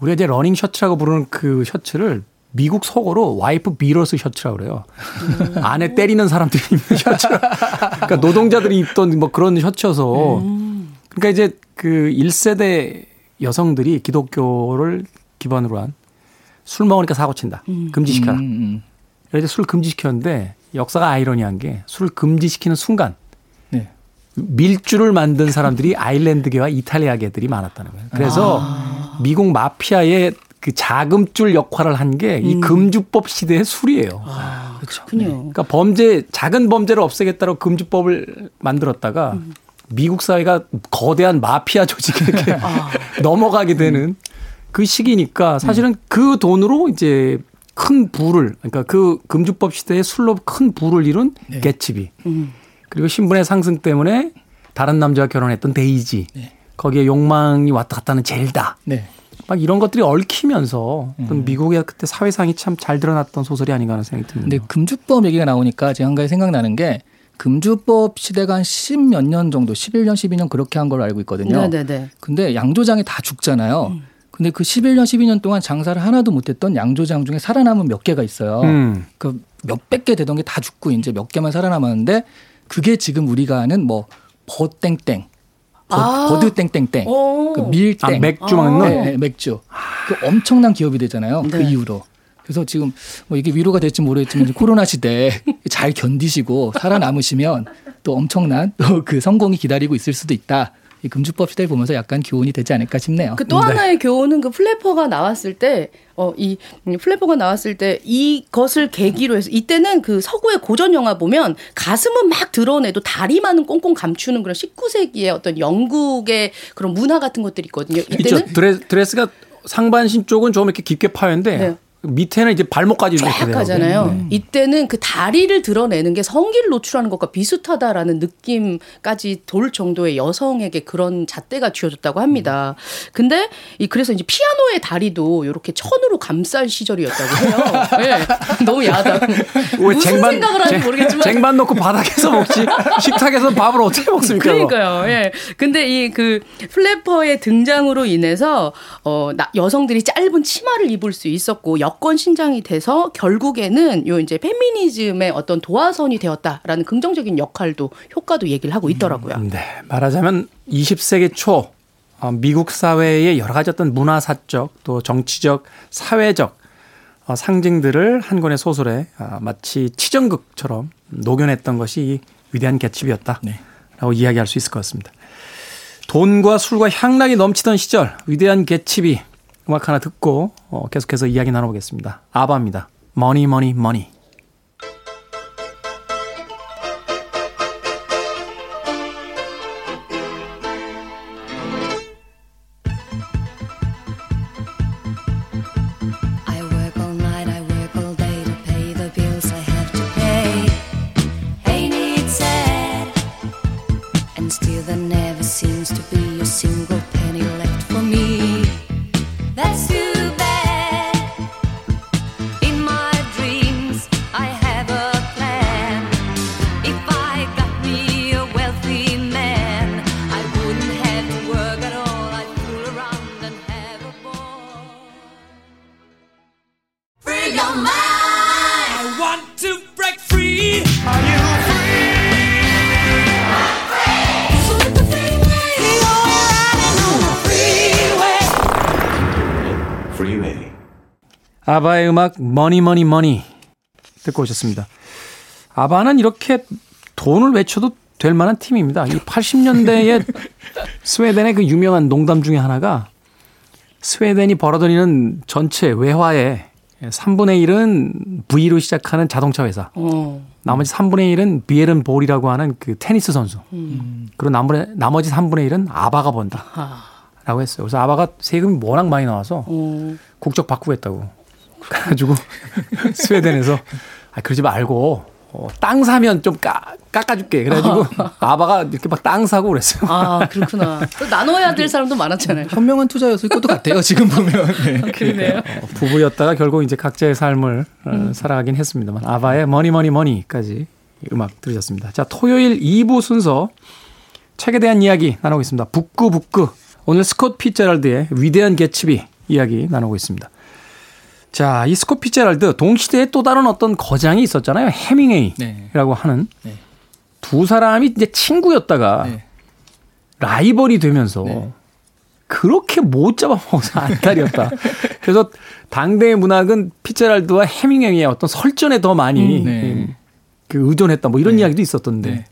우리가 이제 러닝 셔츠라고 부르는 그 셔츠를 미국 속어로 wife beater's shirt라고 그래요. 아내 때리는 사람들이 입는 셔츠. 그러니까 노동자들이 입던 뭐 그런 셔츠여서. 그러니까 이제 그 1세대 여성들이 기독교를 기반으로 한 술 먹으니까 사고 친다. 금지시켜라. 음, 음. 그래서 술 금지시켰는데 역사가 아이러니한 게 술 금지시키는 순간 네. 밀주를 만든 사람들이 아일랜드계와 이탈리아계들이 많았다는 거예요. 그래서 미국 마피아의 그 자금줄 역할을 한 게 이 금주법 시대의 술이에요. 아, 그렇군요. 그러니까 범죄 작은 범죄를 없애겠다고 금주법을 만들었다가 미국 사회가 거대한 마피아 조직에 이렇게 넘어가게 되는 그 시기니까 사실은 그 돈으로 이제 큰 부를 그러니까 그 금주법 시대에 술로 큰 부를 이룬 개츠비 그리고 신분의 상승 때문에 다른 남자와 결혼했던 데이지 거기에 욕망이 왔다 갔다 하는 젤다 네. 막 이런 것들이 얽히면서 어떤 미국의 그때 사회상이 참 잘 드러났던 소설이 아닌가 하는 생각이 듭니다. 근데 금주법 얘기가 나오니까 제가 한 가지 생각나는 게 금주법 시대가 한 10몇 년 정도, 11년, 12년 그렇게 한 걸로 알고 있거든요. 네네네. 근데 양조장이 다 죽잖아요. 근데 그 11년, 12년 동안 장사를 하나도 못했던 양조장 중에 살아남은 몇 개가 있어요. 음. 그 몇백 개 되던 게 다 죽고 이제 몇 개만 살아남았는데 그게 지금 우리가 아는 뭐 버땡땡, 버, 아. 버드 땡땡땡, 오. 그 밀땡, 아, 맥주 먹는 거? 네, 네, 맥주. 그 엄청난 기업이 되잖아요. 그 네. 이후로. 그래서 지금 뭐 이게 위로가 될지 모르겠지만 코로나 시대에 잘 견디시고 살아남으시면 또 엄청난 또 그 성공이 기다리고 있을 수도 있다. 이 금주법 시대를 보면서 약간 교훈이 되지 않을까 싶네요. 그 또 하나의 교훈은 그 flapper가 나왔을 때, 어, 이 음, flapper가 나왔을 때 이것을 계기로 해서 이때는 그 서구의 고전 영화 보면 가슴은 막 드러내도 다리만은 꽁꽁 감추는 그런 19세기의 어떤 영국의 그런 문화 같은 것들이 있거든요. 이때는 드레, 드레스가 상반신 쪽은 좀 이렇게 깊게 파였는데 네. 밑에는 이제 발목까지 이렇게 쫙 돼요. 하잖아요. 네. 이때는 그 다리를 드러내는 게 성기를 노출하는 것과 비슷하다라는 느낌까지 돌 정도의 여성에게 그런 잣대가 쥐어졌다고 합니다. 근데 이 그래서 이제 피아노의 다리도 이렇게 천으로 감쌀 시절이었다고 해요. 네. 너무 야하다. 왜 무슨 생각을 하는지 쟁- 모르겠지만 쟁반 놓고 바닥에서 먹지 식탁에서 밥을 어떻게 먹습니까? 그러니까요. 예. 근데 이 그 플래퍼의 등장으로 인해서 어 나- 여성들이 짧은 치마를 입을 수 있었고 여권 신장이 돼서 결국에는 요 이제 페미니즘의 어떤 도화선이 되었다라는 긍정적인 역할도 효과도 얘기를 하고 있더라고요. 네, 말하자면 20세기 초 어, 미국 사회의 여러 가지 어떤 문화사적 또 정치적 사회적 어, 상징들을 한 권의 소설에 아, 마치 치정극처럼 녹여냈던 것이 이 위대한 개츠비였다라고 네. 이야기할 수 있을 것 같습니다. 돈과 술과 향락이 넘치던 시절 위대한 개츠비 음악 하나 듣고 어, 계속해서 이야기 나눠보겠습니다. 아바입니다. 머니 머 음악 Money Money Money 듣고 오셨습니다. 아바는 이렇게 돈을 외쳐도 될 만한 팀입니다. 이 80년대에 스웨덴의 그 유명한 농담 중에 하나가 스웨덴이 벌어들이는 전체 외화의 3분의 1은 V로 시작하는 자동차 회사. 어. 나머지 3분의 1은 비에른 볼이라고 하는 그 테니스 선수. 그리고 나머지, 나머지 3분의 1은 아바가 번다. 라고 했어요. 그래서 아바가 세금이 워낙 많이 나와서 어. 국적 바꾸고 했다고. 그래가지고 스웨덴에서 아, 그러지 말고 어, 땅 사면 좀 깎, 깎아줄게. 그래가지고 아바가 이렇게 막 땅 사고 그랬어요. 아 그렇구나. 또 나눠야 될 사람도 많았잖아요. 현명한 투자였을 것도 같아요. 지금 보면. 네. 그러네요. 어, 부부였다가 결국 이제 각자의 삶을 어, 살아가긴 했습니다만 아바의 Money Money Money까지 음악 들으셨습니다. 자, 토요일 2부 순서 책에 대한 이야기 나누고 있습니다. 북구 북구. 오늘 스콧 피제랄드의 위대한 개츠비 이야기 나누고 있습니다. 자, 이 스콧 피제랄드 동시대에 또 다른 어떤 거장이 있었잖아요. 해밍웨이라고 네. 하는 네. 두 사람이 이제 친구였다가 네. 라이벌이 되면서 네. 그렇게 못 잡아먹어서 안달이었다. 그래서 당대의 문학은 피제랄드와 해밍웨이의 어떤 설전에 더 많이 음, 네. 음, 그 의존했다. 뭐 이런 네. 이야기도 있었던데. 네.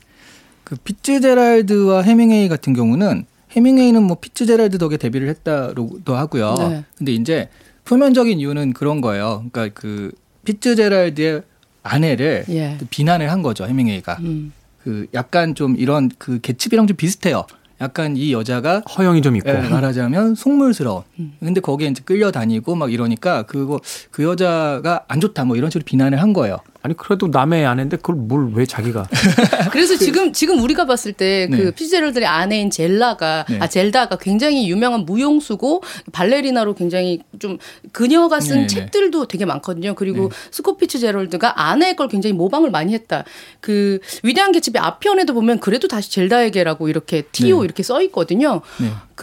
그 피츠제랄드와 해밍웨이 같은 경우는 해밍웨이는 뭐 피츠제랄드 덕에 데뷔를 했다고도 하고요. 네. 근데 이제 표면적인 이유는 그런 거예요. 그러니까 그 피츠제랄드의 아내를 예. 비난을 한 거죠. 해밍웨이가. 음. 그 약간 좀 이런 그 개츠비랑 좀 비슷해요. 약간 이 여자가 허영이 좀 있고. 예, 말하자면 속물스러운. 근데 거기에 이제 끌려다니고 막 이러니까 그거 그 여자가 안 좋다 뭐 이런 식으로 비난을 한 거예요. 아니 그래도 남의 아내인데 그걸 뭘 왜 자기가 그래서 지금 지금 우리가 봤을 때그 네. 피제럴들의 아내인 젤라가 네. 아 젤다가 굉장히 유명한 무용수고 발레리나로 굉장히 좀 그녀가 쓴 네, 네. 책들도 되게 많거든요. 그리고 네. 스코 피츠제럴드가 아내의 걸 굉장히 모방을 많이 했다. 그 위대한 개츠비 앞편에도 보면 그래도 다시 젤다에게라고 이렇게 T.O. 네. 이렇게 써 있거든요.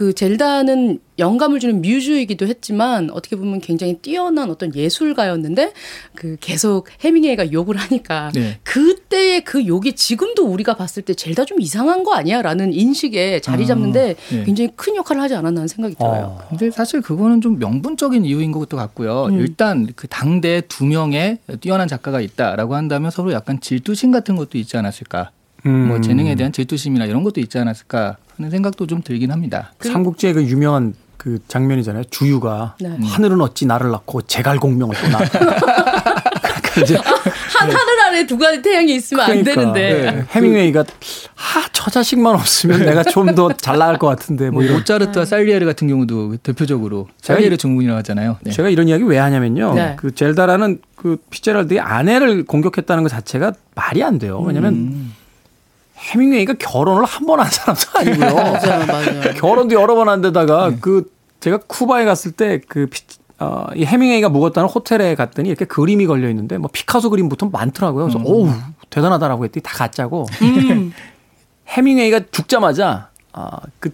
네. 그 젤다는 영감을 주는 뮤즈이기도 했지만 어떻게 보면 굉장히 뛰어난 어떤 예술가였는데 그 계속 해밍웨이가 욕을 하니까 네. 그때의 그 욕이 지금도 우리가 봤을 때 젤다 좀 이상한 거 아니야라는 인식에 자리 잡는데 아, 네. 굉장히 큰 역할을 하지 않았나 하는 생각이 들어요. 어. 근데 사실 그거는 좀 명분적인 이유인 것도 같고요. 음. 일단 그 당대 두 명의 뛰어난 작가가 있다라고 한다면 서로 약간 질투심 같은 것도 있지 않았을까. 음. 뭐 재능에 대한 질투심이나 이런 것도 있지 않았을까 하는 생각도 좀 들긴 합니다. 삼국지의 그 유명한 그 장면이잖아요. 주유가 네. 하늘은 어찌 나를 낳고 제갈공명을 또 낳. 그러니까 이제 한 하늘 안에 두 가지 태양이 있으면 안 그러니까, 되는데 네. 해밍웨이가 아저 자식만 없으면 내가 좀 더 잘 나갈 것 같은데 뭐뭐 이런. 모차르트와 살리에르 같은 경우도 대표적으로 제가 살리에르 이- 증후군이라고 하잖아요. 네. 제가 이런 이야기 왜 하냐면요. 네. 그 젤다라는 그 피제랄드의 아내를 공격했다는 것 자체가 말이 안 돼요. 왜냐면 음. 해밍웨이가 결혼을 한 번 한 사람도 아니고요. 맞아요, 맞아요. 결혼도 여러 번 한 데다가 네. 그 제가 쿠바에 갔을 때그 어, 이 해밍웨이가 묵었다는 호텔에 갔더니 이렇게 그림이 걸려 있는데 뭐 피카소 그림부터 많더라고요. 그래서 음. 오우 대단하다라고 했더니 다 가짜고 음. 해밍웨이가 죽자마자 아, 그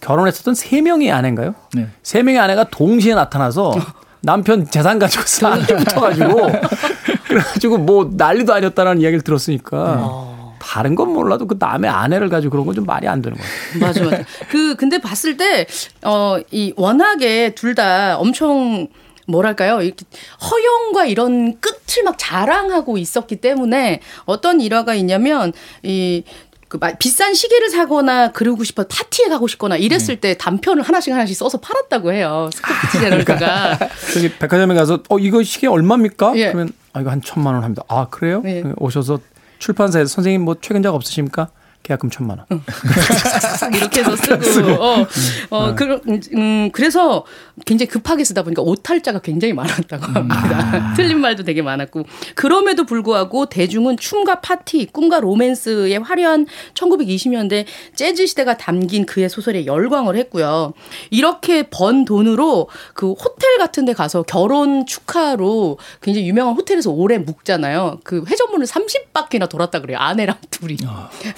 결혼했었던 세 명의 아내인가요? 네. 세 명의 아내가 동시에 나타나서 남편 재산 가지고 싸게 붙어가지고 그래가지고 뭐 난리도 아니었다라는 이야기를 들었으니까 다른 건 몰라도 그 남의 아내를 가지고 그런 건 좀 말이 안 되는 거예요. 맞아, 맞아. 그, 근데 봤을 때, 어, 이, 워낙에 둘 다 엄청, 뭐랄까요. 이렇게 허용과 이런 끝을 막 자랑하고 있었기 때문에 어떤 일화가 있냐면, 이, 그 마- 비싼 시계를 사거나 그러고 싶어 파티에 가고 싶거나 이랬을 때 단편을 하나씩 하나씩 써서 팔았다고 해요. 스코피치 제럴드가. 저기 백화점에 가서 어 이거 시계 얼마입니까? 예. 그러면 아 이거 한 천만 원 합니다. 아 그래요? 예. 오셔서 출판사에서 선생님 뭐 최근 작 없으십니까? 계약금 천만 원. 이렇게 해서 쓰고, 어, 어, 그, 음, 그래서 굉장히 급하게 쓰다 보니까 오탈자가 굉장히 많았다고 합니다. 틀린 말도 되게 많았고. 그럼에도 불구하고 대중은 춤과 파티, 꿈과 로맨스의 화려한 1920년대 재즈 시대가 담긴 그의 소설에 열광을 했고요. 이렇게 번 돈으로 그 호텔 같은 데 가서 결혼 축하로 굉장히 유명한 호텔에서 오래 묵잖아요. 그 회전문을 30바퀴나 돌았다 그래요. 아내랑 둘이.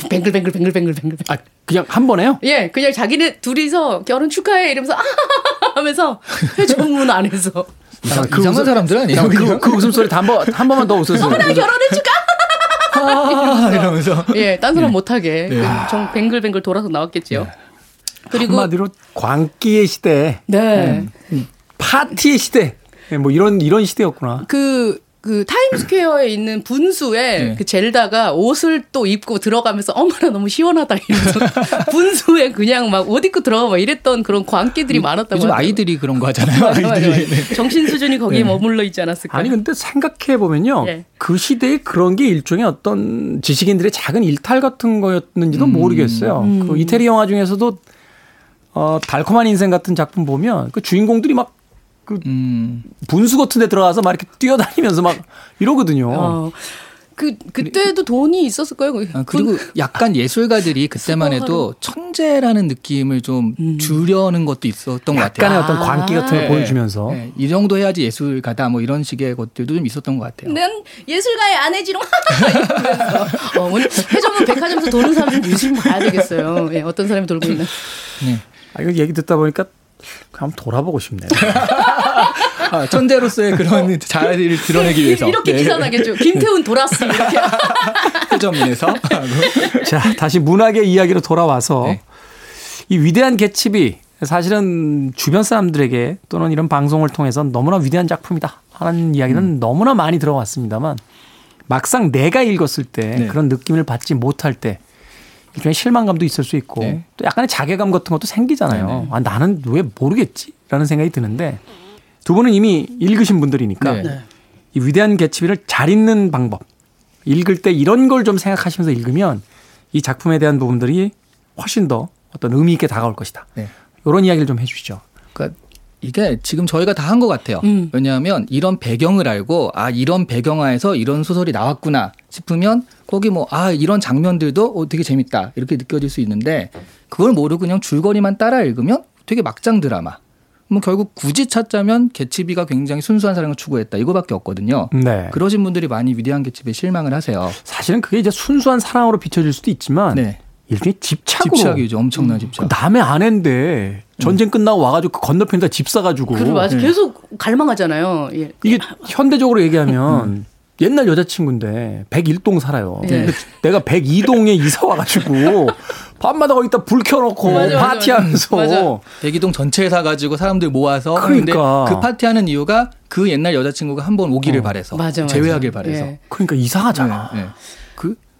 뱅글뱅글 뱅글뱅글 뱅글. 아 그냥 한 번에요? 예, 그냥 자기네 둘이서 결혼 축하해 이러면서 아 하면서 회전문 안에서 이상, 이상한 사람들 아니에요? 그, 그냥? 그 웃음소리 한 번, 한 번만 더 웃었어요. 나 결혼해 축하. 아, 이러면서 예, 딴 사람 못하게 그정 뱅글뱅글 돌아서 나왔겠지요. 그리고 한마디로 광기의 시대, 네. 파티의 시대, 예, 뭐 이런 이런 시대였구나. 그, 그 타임스퀘어에 있는 분수에 네. 그 젤다가 옷을 또 입고 들어가면서 어머나 너무 시원하다 이러면서 분수에 그냥 막 옷 입고 들어가 막 이랬던 그런 광기들이 많았다고 요즘. 아이들이 그런 거 하잖아요. 맞아, 아이들이. 맞아. 정신 수준이 거기에 네. 머물러 있지 않았을까? 아니 근데 생각해 보면요, 예. 그 시대에 그런 게 일종의 어떤 지식인들의 작은 일탈 같은 거였는지도 음. 모르겠어요. 그 이태리 영화 중에서도 어, 달콤한 인생 같은 작품 보면 그 주인공들이 막 음. 분수 같은 데 들어가서 막 이렇게 뛰어다니면서 막 이러거든요. 어. 그 그때도 돈이 있었을 거예요. 아, 그리고 약간 예술가들이 그때만 해도 천재라는 느낌을 좀 주려는 것도 있었던 것 같아요. 약간의 어떤 광기 같은 걸 네. 보여주면서 네, 이 정도 해야지 예술가다 뭐 이런 식의 것들도 좀 있었던 것 같아요. 난 예술가의 아내지롱 어, 오늘 회전문 백화점에서 도는 사람 좀 요즘 봐야 되겠어요. 예, 어떤 사람이 돌고 있나. 네. 아, 이거 얘기 듣다 보니까 한번 돌아보고 싶네요. 아, 천재로서의 그런 자아를 드러내기 위해서 이렇게 네. 기사 나겠죠. 김태훈 돌았어 이렇게. 표점인에서 자, 다시 문학의 이야기로 돌아와서 네. 이 위대한 개츠비 사실은 주변 사람들에게 또는 이런 방송을 통해서 너무나 위대한 작품이다 하는 이야기는 음. 너무나 많이 들어왔습니다만 막상 내가 읽었을 때 네. 그런 느낌을 받지 못할 때 일종의 실망감도 있을 수 있고 네. 또 약간의 자괴감 같은 것도 생기잖아요. 네네. 아, 나는 왜 모르겠지? 라는 생각이 드는데 두 분은 이미 읽으신 분들이니까 네. 이 위대한 개츠비를 잘 읽는 방법 읽을 때 이런 걸 좀 생각하시면서 읽으면 이 작품에 대한 부분들이 훨씬 더 어떤 의미 있게 다가올 것이다. 네. 이런 이야기를 좀 해주시죠. 그러니까 이게 지금 저희가 다 한 것 같아요. 음. 왜냐하면 이런 배경을 알고 아 이런 배경화에서 이런 소설이 나왔구나 싶으면 거기 뭐 아 이런 장면들도 어, 되게 재밌다 이렇게 느껴질 수 있는데 그걸 모르고 그냥 줄거리만 따라 읽으면 되게 막장 드라마. 뭐 결국 굳이 찾자면 개츠비가 굉장히 순수한 사랑을 추구했다 이거밖에 없거든요. 네. 그러신 분들이 많이 위대한 개츠비에 실망을 하세요. 사실은 그게 이제 순수한 사랑으로 비춰질 수도 있지만 네. 일종의 집착으로 집착이죠. 엄청난 집착. 그 남의 아내인데 전쟁 끝나고 와가지고 그 건너편에다 집 사가지고 맞아 네. 계속 갈망하잖아요. 예. 이게 현대적으로 얘기하면 옛날 여자친구인데 101동 살아요. 네. 근데 내가 102동에 이사 와가지고 밤마다 거기다 불 켜놓고 맞아, 파티하면서 맞아. 맞아. 대기동 전체에 사가지고 사람들 모아서 그러니까. 근데 그 파티하는 이유가 그 옛날 여자친구가 한 번 오기를 어. 바래서 맞아, 맞아. 제외하길 바래서 예. 그러니까 이상하잖아. 네, 네.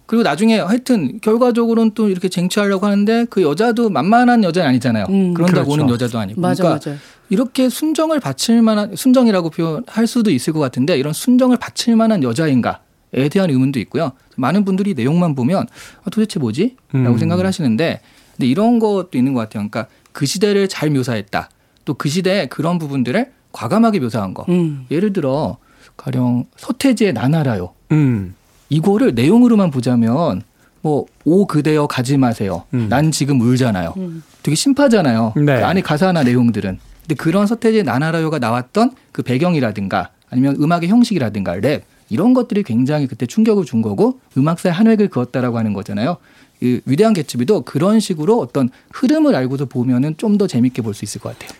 그 그리고 나중에 하여튼 결과적으로는 또 이렇게 쟁취하려고 하는데 그 여자도 만만한 여자는 아니잖아요. 음. 그런다고 그렇죠. 오는 여자도 아니고. 맞아 그러니까 맞아. 이렇게 순정을 바칠 만한 순정이라고 표현할 수도 있을 것 같은데 이런 순정을 바칠 만한 여자인가에 대한 의문도 있고요. 많은 분들이 내용만 보면 아, 도대체 뭐지? 라고 음. 생각을 하시는데 근데 이런 것도 있는 것 같아요. 그러니까 그 시대를 잘 묘사했다. 또 그 시대의 그런 부분들을 과감하게 묘사한 거. 음. 예를 들어 가령 서태지의 나나라요. 음. 이거를 내용으로만 보자면 뭐 오 그대여 가지 마세요. 음. 난 지금 울잖아요. 음. 되게 심파잖아요. 네. 그 안에 가사나 내용들은. 근데 그런 서태지의 나나라요가 나왔던 그 배경이라든가 아니면 음악의 형식이라든가 랩 이런 것들이 굉장히 그때 충격을 준 거고 음악사의 한 획을 그었다라고 하는 거잖아요. 이 위대한 개츠비도 그런 식으로 어떤 흐름을 알고서 보면은 좀 더 재밌게 볼 수 있을 것 같아요.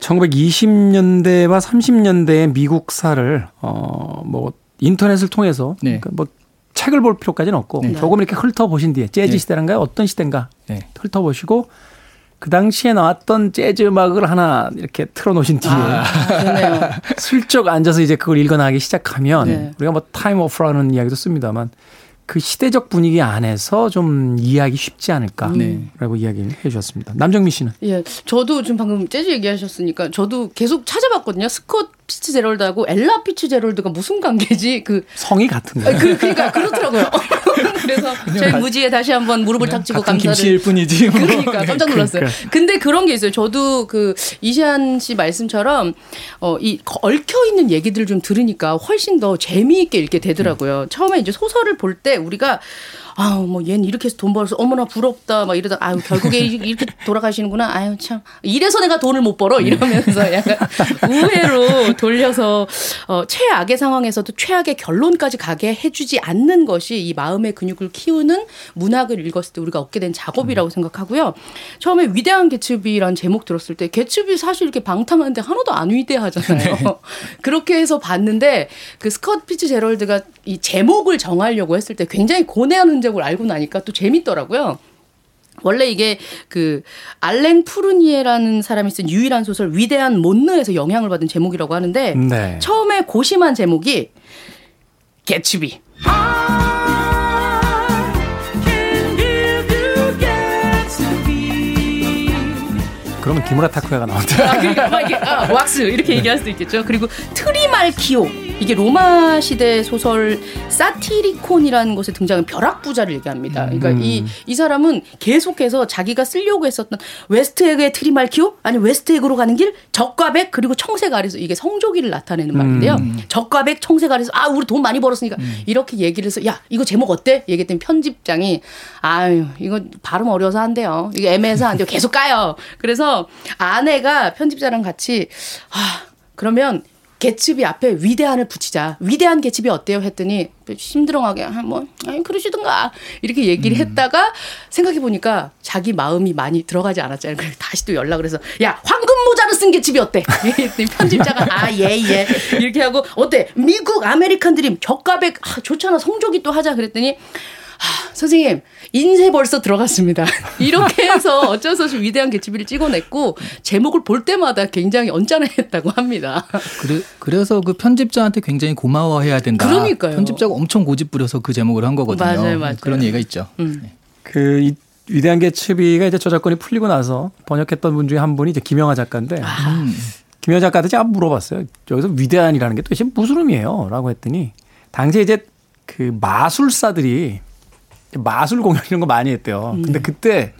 1920년대와 30년대의 미국사를 어뭐 인터넷을 통해서 네. 그러니까 뭐 책을 볼 필요까지는 없고 네. 조금 이렇게 훑어보신 뒤에 재즈 네. 시대란가요? 어떤 시대인가 네. 훑어보시고 그 당시에 나왔던 재즈 음악을 하나 이렇게 틀어놓으신 뒤에 아. 슬쩍 앉아서 이제 그걸 읽어나가기 시작하면 네. 우리가 뭐 time off라는 이야기도 씁니다만 그 시대적 분위기 안에서 좀 이해하기 쉽지 않을까라고 네. 이야기를 해주셨습니다. 남정미 씨는 예, 저도 지금 방금 재즈 얘기하셨으니까 저도 계속 찾아봤거든요. 스콧 피츠 제럴드하고 엘라 피츠 제럴드가 무슨 관계지? 그 성이 같은 아, 거예요. 그, 그러니까 그렇더라고요. 그래서 저희 무지에 다시 한번 무릎을 탁 치고 감사를. 김씨일 뿐이지. 뭐. 그러니까 깜짝 놀랐어요. 근데 그런 게 있어요. 저도 그 이시안 씨 말씀처럼 어 이 얽혀 있는 얘기들을 좀 들으니까 훨씬 더 재미있게 읽게 되더라고요. 처음에 이제 소설을 볼때 우리가 아우 뭐 얘는 이렇게 해서 돈 벌어서 어머나 부럽다 막 이러다 아유 결국에 이렇게 돌아가시는구나. 아유 참. 이래서 내가 돈을 못 벌어? 이러면서 약간 우회로 돌려서 어 최악의 상황에서도 최악의 결론까지 가게 해주지 않는 것이 이 마음의 근육을 키우는 문학을 읽었을 때 우리가 얻게 된 작업이라고 생각하고요. 처음에 위대한 개츠비라는 제목 들었을 때 개츠비 사실 이렇게 방탕한데 하나도 안 위대하잖아요. 그렇게 해서 봤는데 그 스컷 피츠 제럴드가 이 제목을 정하려고 했을 때 굉장히 고뇌 한 흔적을 알고 나니까 또 재밌더라고요. 원래 이게 그 알랭 푸르니에라는 사람이 쓴 유일한 소설 위대한 몬느에서 영향을 받은 제목이라고 하는데 네. 처음에 고심한 제목이 개츠비. 그러면 기무라 타쿠야가 나온다. 아, 그러니까 막 이렇게 아, 왁스 이렇게 얘기할 수도 있겠죠. 그리고 트리말키오 이게 로마 시대 소설 사티리콘이라는 곳에 등장한 벼락 부자를 얘기합니다. 그러니까 음. 이, 이 사람은 계속해서 자기가 쓰려고 했었던 웨스트에그의 트리말키오 아니 웨스트에그로 가는 길 적과 백 그리고 청색 아래서 이게 성조기를 나타내는 말인데요. 적과 백 청색 아래서 아 우리 돈 많이 벌었으니까 이렇게 얘기를 해서 야 이거 제목 어때? 얘기했더니 편집장이 아유 이거 발음 어려워서 안 돼요. 이거 애매해서 안 돼요. 계속 까요. 그래서 아내가 편집자랑 같이 아 그러면 개츠비 앞에 위대한을 붙이자. 위대한 개츠비 어때요? 했더니 힘들어하게 아, 뭐 아니 그러시든가 이렇게 얘기를 했다가 생각해 보니까 자기 마음이 많이 들어가지 않았잖아요. 그래서 다시 또 연락을 해서 야 황금 모자를 쓴 개츠비 어때? 편집자가 아 예예 이렇게 하고 어때 미국 아메리칸 드림 저가백 아, 좋잖아 성조기 또 하자 그랬더니 아, 선생님 인쇄 벌써 들어갔습니다. 이렇게 해서 어쩔 수 없이 위대한 개츠비를 찍어냈고 제목을 볼 때마다 굉장히 언짢아했다고 합니다. 그래, 그래서 그 편집자한테 굉장히 고마워해야 된다. 그러니까요. 편집자가 엄청 고집 부려서 그 제목을 한 거거든요. 맞아요, 맞아요. 그런 얘기가 있죠. 그 이, 위대한 개츠비가 이제 저작권이 풀리고 나서 번역했던 분 중에 한 분이 이제 김영하 작가인데 음. 김영하 작가한테 제가 물어봤어요. 여기서 위대한이라는 게 도대체 무슨 의미예요?라고 했더니 당시에 이제 그 마술사들이 마술 공연 이런 거 많이 했대요. 음. 근데 그때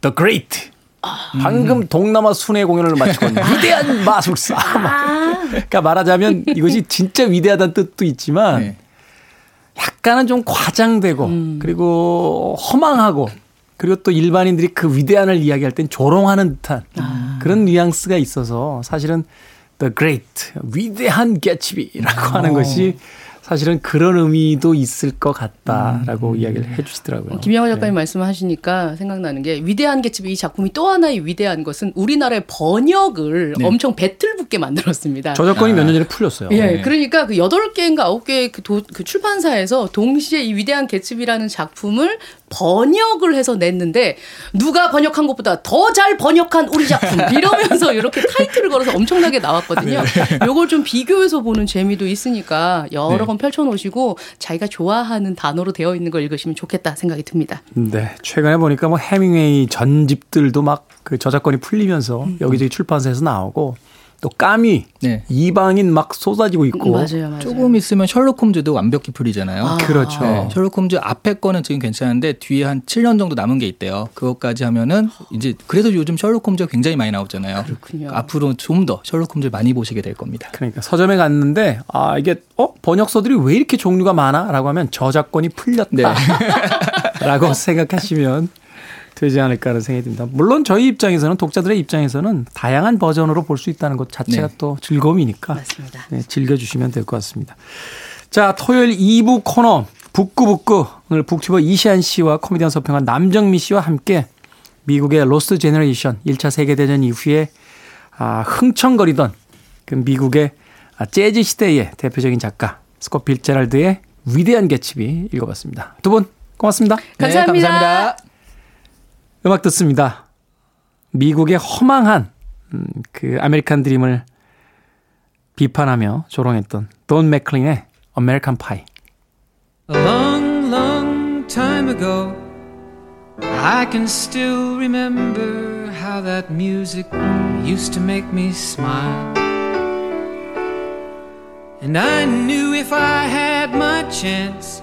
The Great 아. 방금 동남아 순회 공연을 마치고 온 위대한 마술사. 아. 그러니까 말하자면 이것이 진짜 위대하다는 뜻도 있지만 네. 약간은 좀 과장되고 음. 그리고 허망하고 그리고 또 일반인들이 그 위대한을 이야기할 땐 조롱하는 듯한 아. 그런 뉘앙스가 있어서 사실은 The Great 위대한 개츠비라고 하는 것이 사실은 그런 의미도 있을 것 같다라고 이야기를 해주시더라고요. 김영하 작가님 말씀하시니까 생각나는 게 위대한 개츠비 이 작품이 또 하나의 위대한 것은 우리나라의 번역을 네. 엄청 배틀 붙게 만들었습니다. 저작권이 몇년 전에 풀렸어요. 예, 그러니까 그 여덟 개인가 아홉 개의 그, 도- 그 출판사에서 동시에 이 위대한 개츠비라는 작품을 번역을 해서 냈는데 누가 번역한 것보다 더 잘 번역한 우리 작품 이러면서 이렇게 타이틀을 걸어서 엄청나게 나왔거든요. 요걸 좀 비교해서 보는 재미도 있으니까 여러 네. 권 펼쳐놓으시고 자기가 좋아하는 단어로 되어 있는 걸 읽으시면 좋겠다 생각이 듭니다. 네. 최근에 보니까 뭐 해밍웨이 전집들도 막 그 저작권이 풀리면서 여기저기 출판사에서 나오고 또 까미 네. 이방인 막 쏟아지고 있고 맞아요, 맞아요. 조금 있으면 셜록 홈즈도 완벽히 풀리잖아요. 그렇죠. 네, 셜록 홈즈 앞에 거는 지금 괜찮은데 뒤에 한 7년 정도 남은 게 있대요. 그것까지 하면은 이제 그래서 요즘 셜록 홈즈가 굉장히 많이 나오잖아요. 그렇군요. 앞으로 좀 더 셜록 홈즈를 많이 보시게 될 겁니다. 그러니까 서점에 갔는데 아 이게 어 번역서들이 왜 이렇게 종류가 많아라고 하면 저작권이 풀렸다라고 생각하시면 되지 않을까라는 생각이 듭니다. 물론 저희 입장에서는 독자들의 입장에서는 다양한 버전으로 볼 수 있다는 것 자체가 네. 또 즐거움이니까 맞습니다. 네, 즐겨주시면 될 것 같습니다. 자 토요일 2부 코너 북구북구 오늘 북튜버 이시한 씨와 코미디언 서평한 남정미 씨와 함께 미국의 로스트 제너레이션 1차 세계대전 이후에 아, 흥청거리던 그 미국의 아, 재즈 시대의 대표적인 작가 스콧 피츠제럴드의 위대한 개츠비 읽어봤습니다. 두 분 고맙습니다. 감사합니다. 네, 감사합니다. 음악 듣습니다. 미국의 허망한 음, 그 아메리칸 드림을 비판하며 조롱했던 돈 맥클린의 American Pie. A long, long time ago, I can still remember how that music used to make me smile. And I knew if I had my chance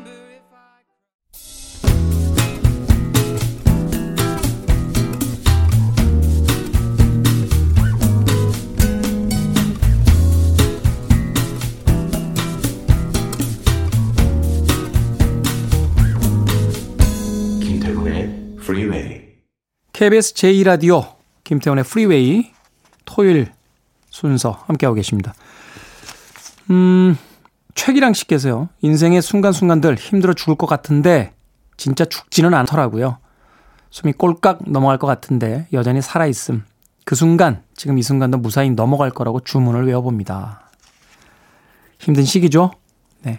KBS 제2라디오 김태훈의 프리웨이 토요일 순서 함께하고 계십니다. 음, 최기랑 씨께서요. 인생의 순간순간들 힘들어 죽을 것 같은데 진짜 죽지는 않더라고요. 숨이 꼴깍 넘어갈 것 같은데 여전히 살아있음. 그 순간 지금 이 순간도 무사히 넘어갈 거라고 주문을 외워봅니다. 힘든 시기죠? 네.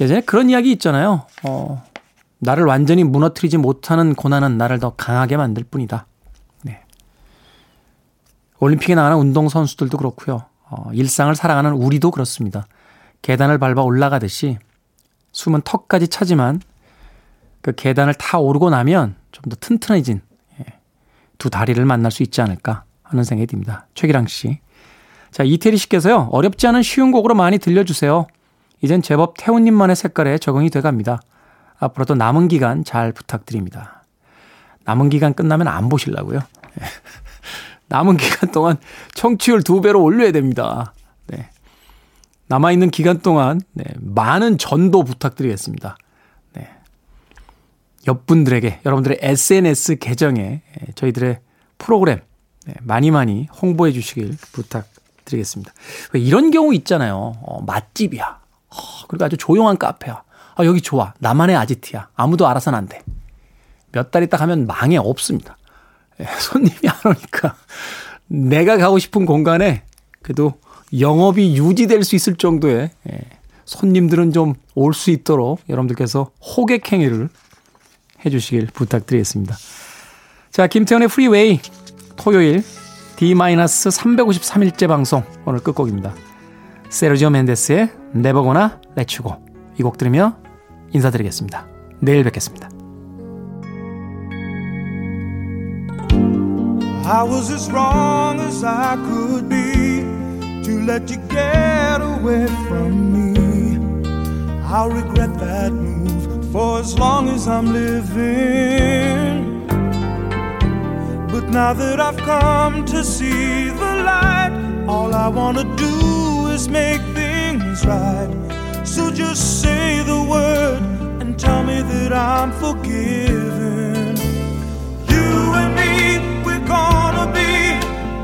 예전에 그런 이야기 있잖아요. 어, 나를 완전히 무너뜨리지 못하는 고난은 나를 더 강하게 만들 뿐이다. 네. 올림픽에 나가는 운동선수들도 그렇고요. 어, 일상을 살아가는 우리도 그렇습니다. 계단을 밟아 올라가듯이 숨은 턱까지 차지만 그 계단을 타 오르고 나면 좀 더 튼튼해진 예, 두 다리를 만날 수 있지 않을까 하는 생각이 듭니다. 최기랑 씨. 자, 이태리 씨께서요. 어렵지 않은 쉬운 곡으로 많이 들려주세요. 이젠 제법 태훈님만의 색깔에 적응이 돼 갑니다. 앞으로도 남은 기간 잘 부탁드립니다. 남은 기간 끝나면 안 보실라고요? 예. 남은 기간 동안 청취율 두 배로 올려야 됩니다. 네. 남아있는 기간 동안 네, 많은 전도 부탁드리겠습니다. 네. 옆분들에게 여러분들의 SNS 계정에 예, 저희들의 프로그램 네, 많이 많이 홍보해 주시길 부탁드리겠습니다. 왜 이런 경우 있잖아요. 어, 맛집이야. 어, 그리고 아주 조용한 카페야. 아, 여기 좋아. 나만의 아지트야. 아무도 알아서는 안 돼. 몇 달 있다 가면 망해 없습니다. 예, 손님이 안 오니까 내가 가고 싶은 공간에 그래도 영업이 유지될 수 있을 정도의 예, 손님들은 좀 올 수 있도록 여러분들께서 호객 행위를 해주시길 부탁드리겠습니다. 자, 김태현의 프리웨이 토요일 D-353일째 방송 오늘 끝곡입니다. 세르지오 멘데스의 You Go 이곡 들으며 인사드리겠습니다. 내일 뵙겠습니다. I was as wrong as I could be to let you get away from me. I'll regret that move for as long as I'm living. But now that I've come to see the light, all I want to do is make things right. So just say the word and tell me that I'm forgiven. You and me, we're gonna be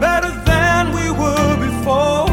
better than we were before.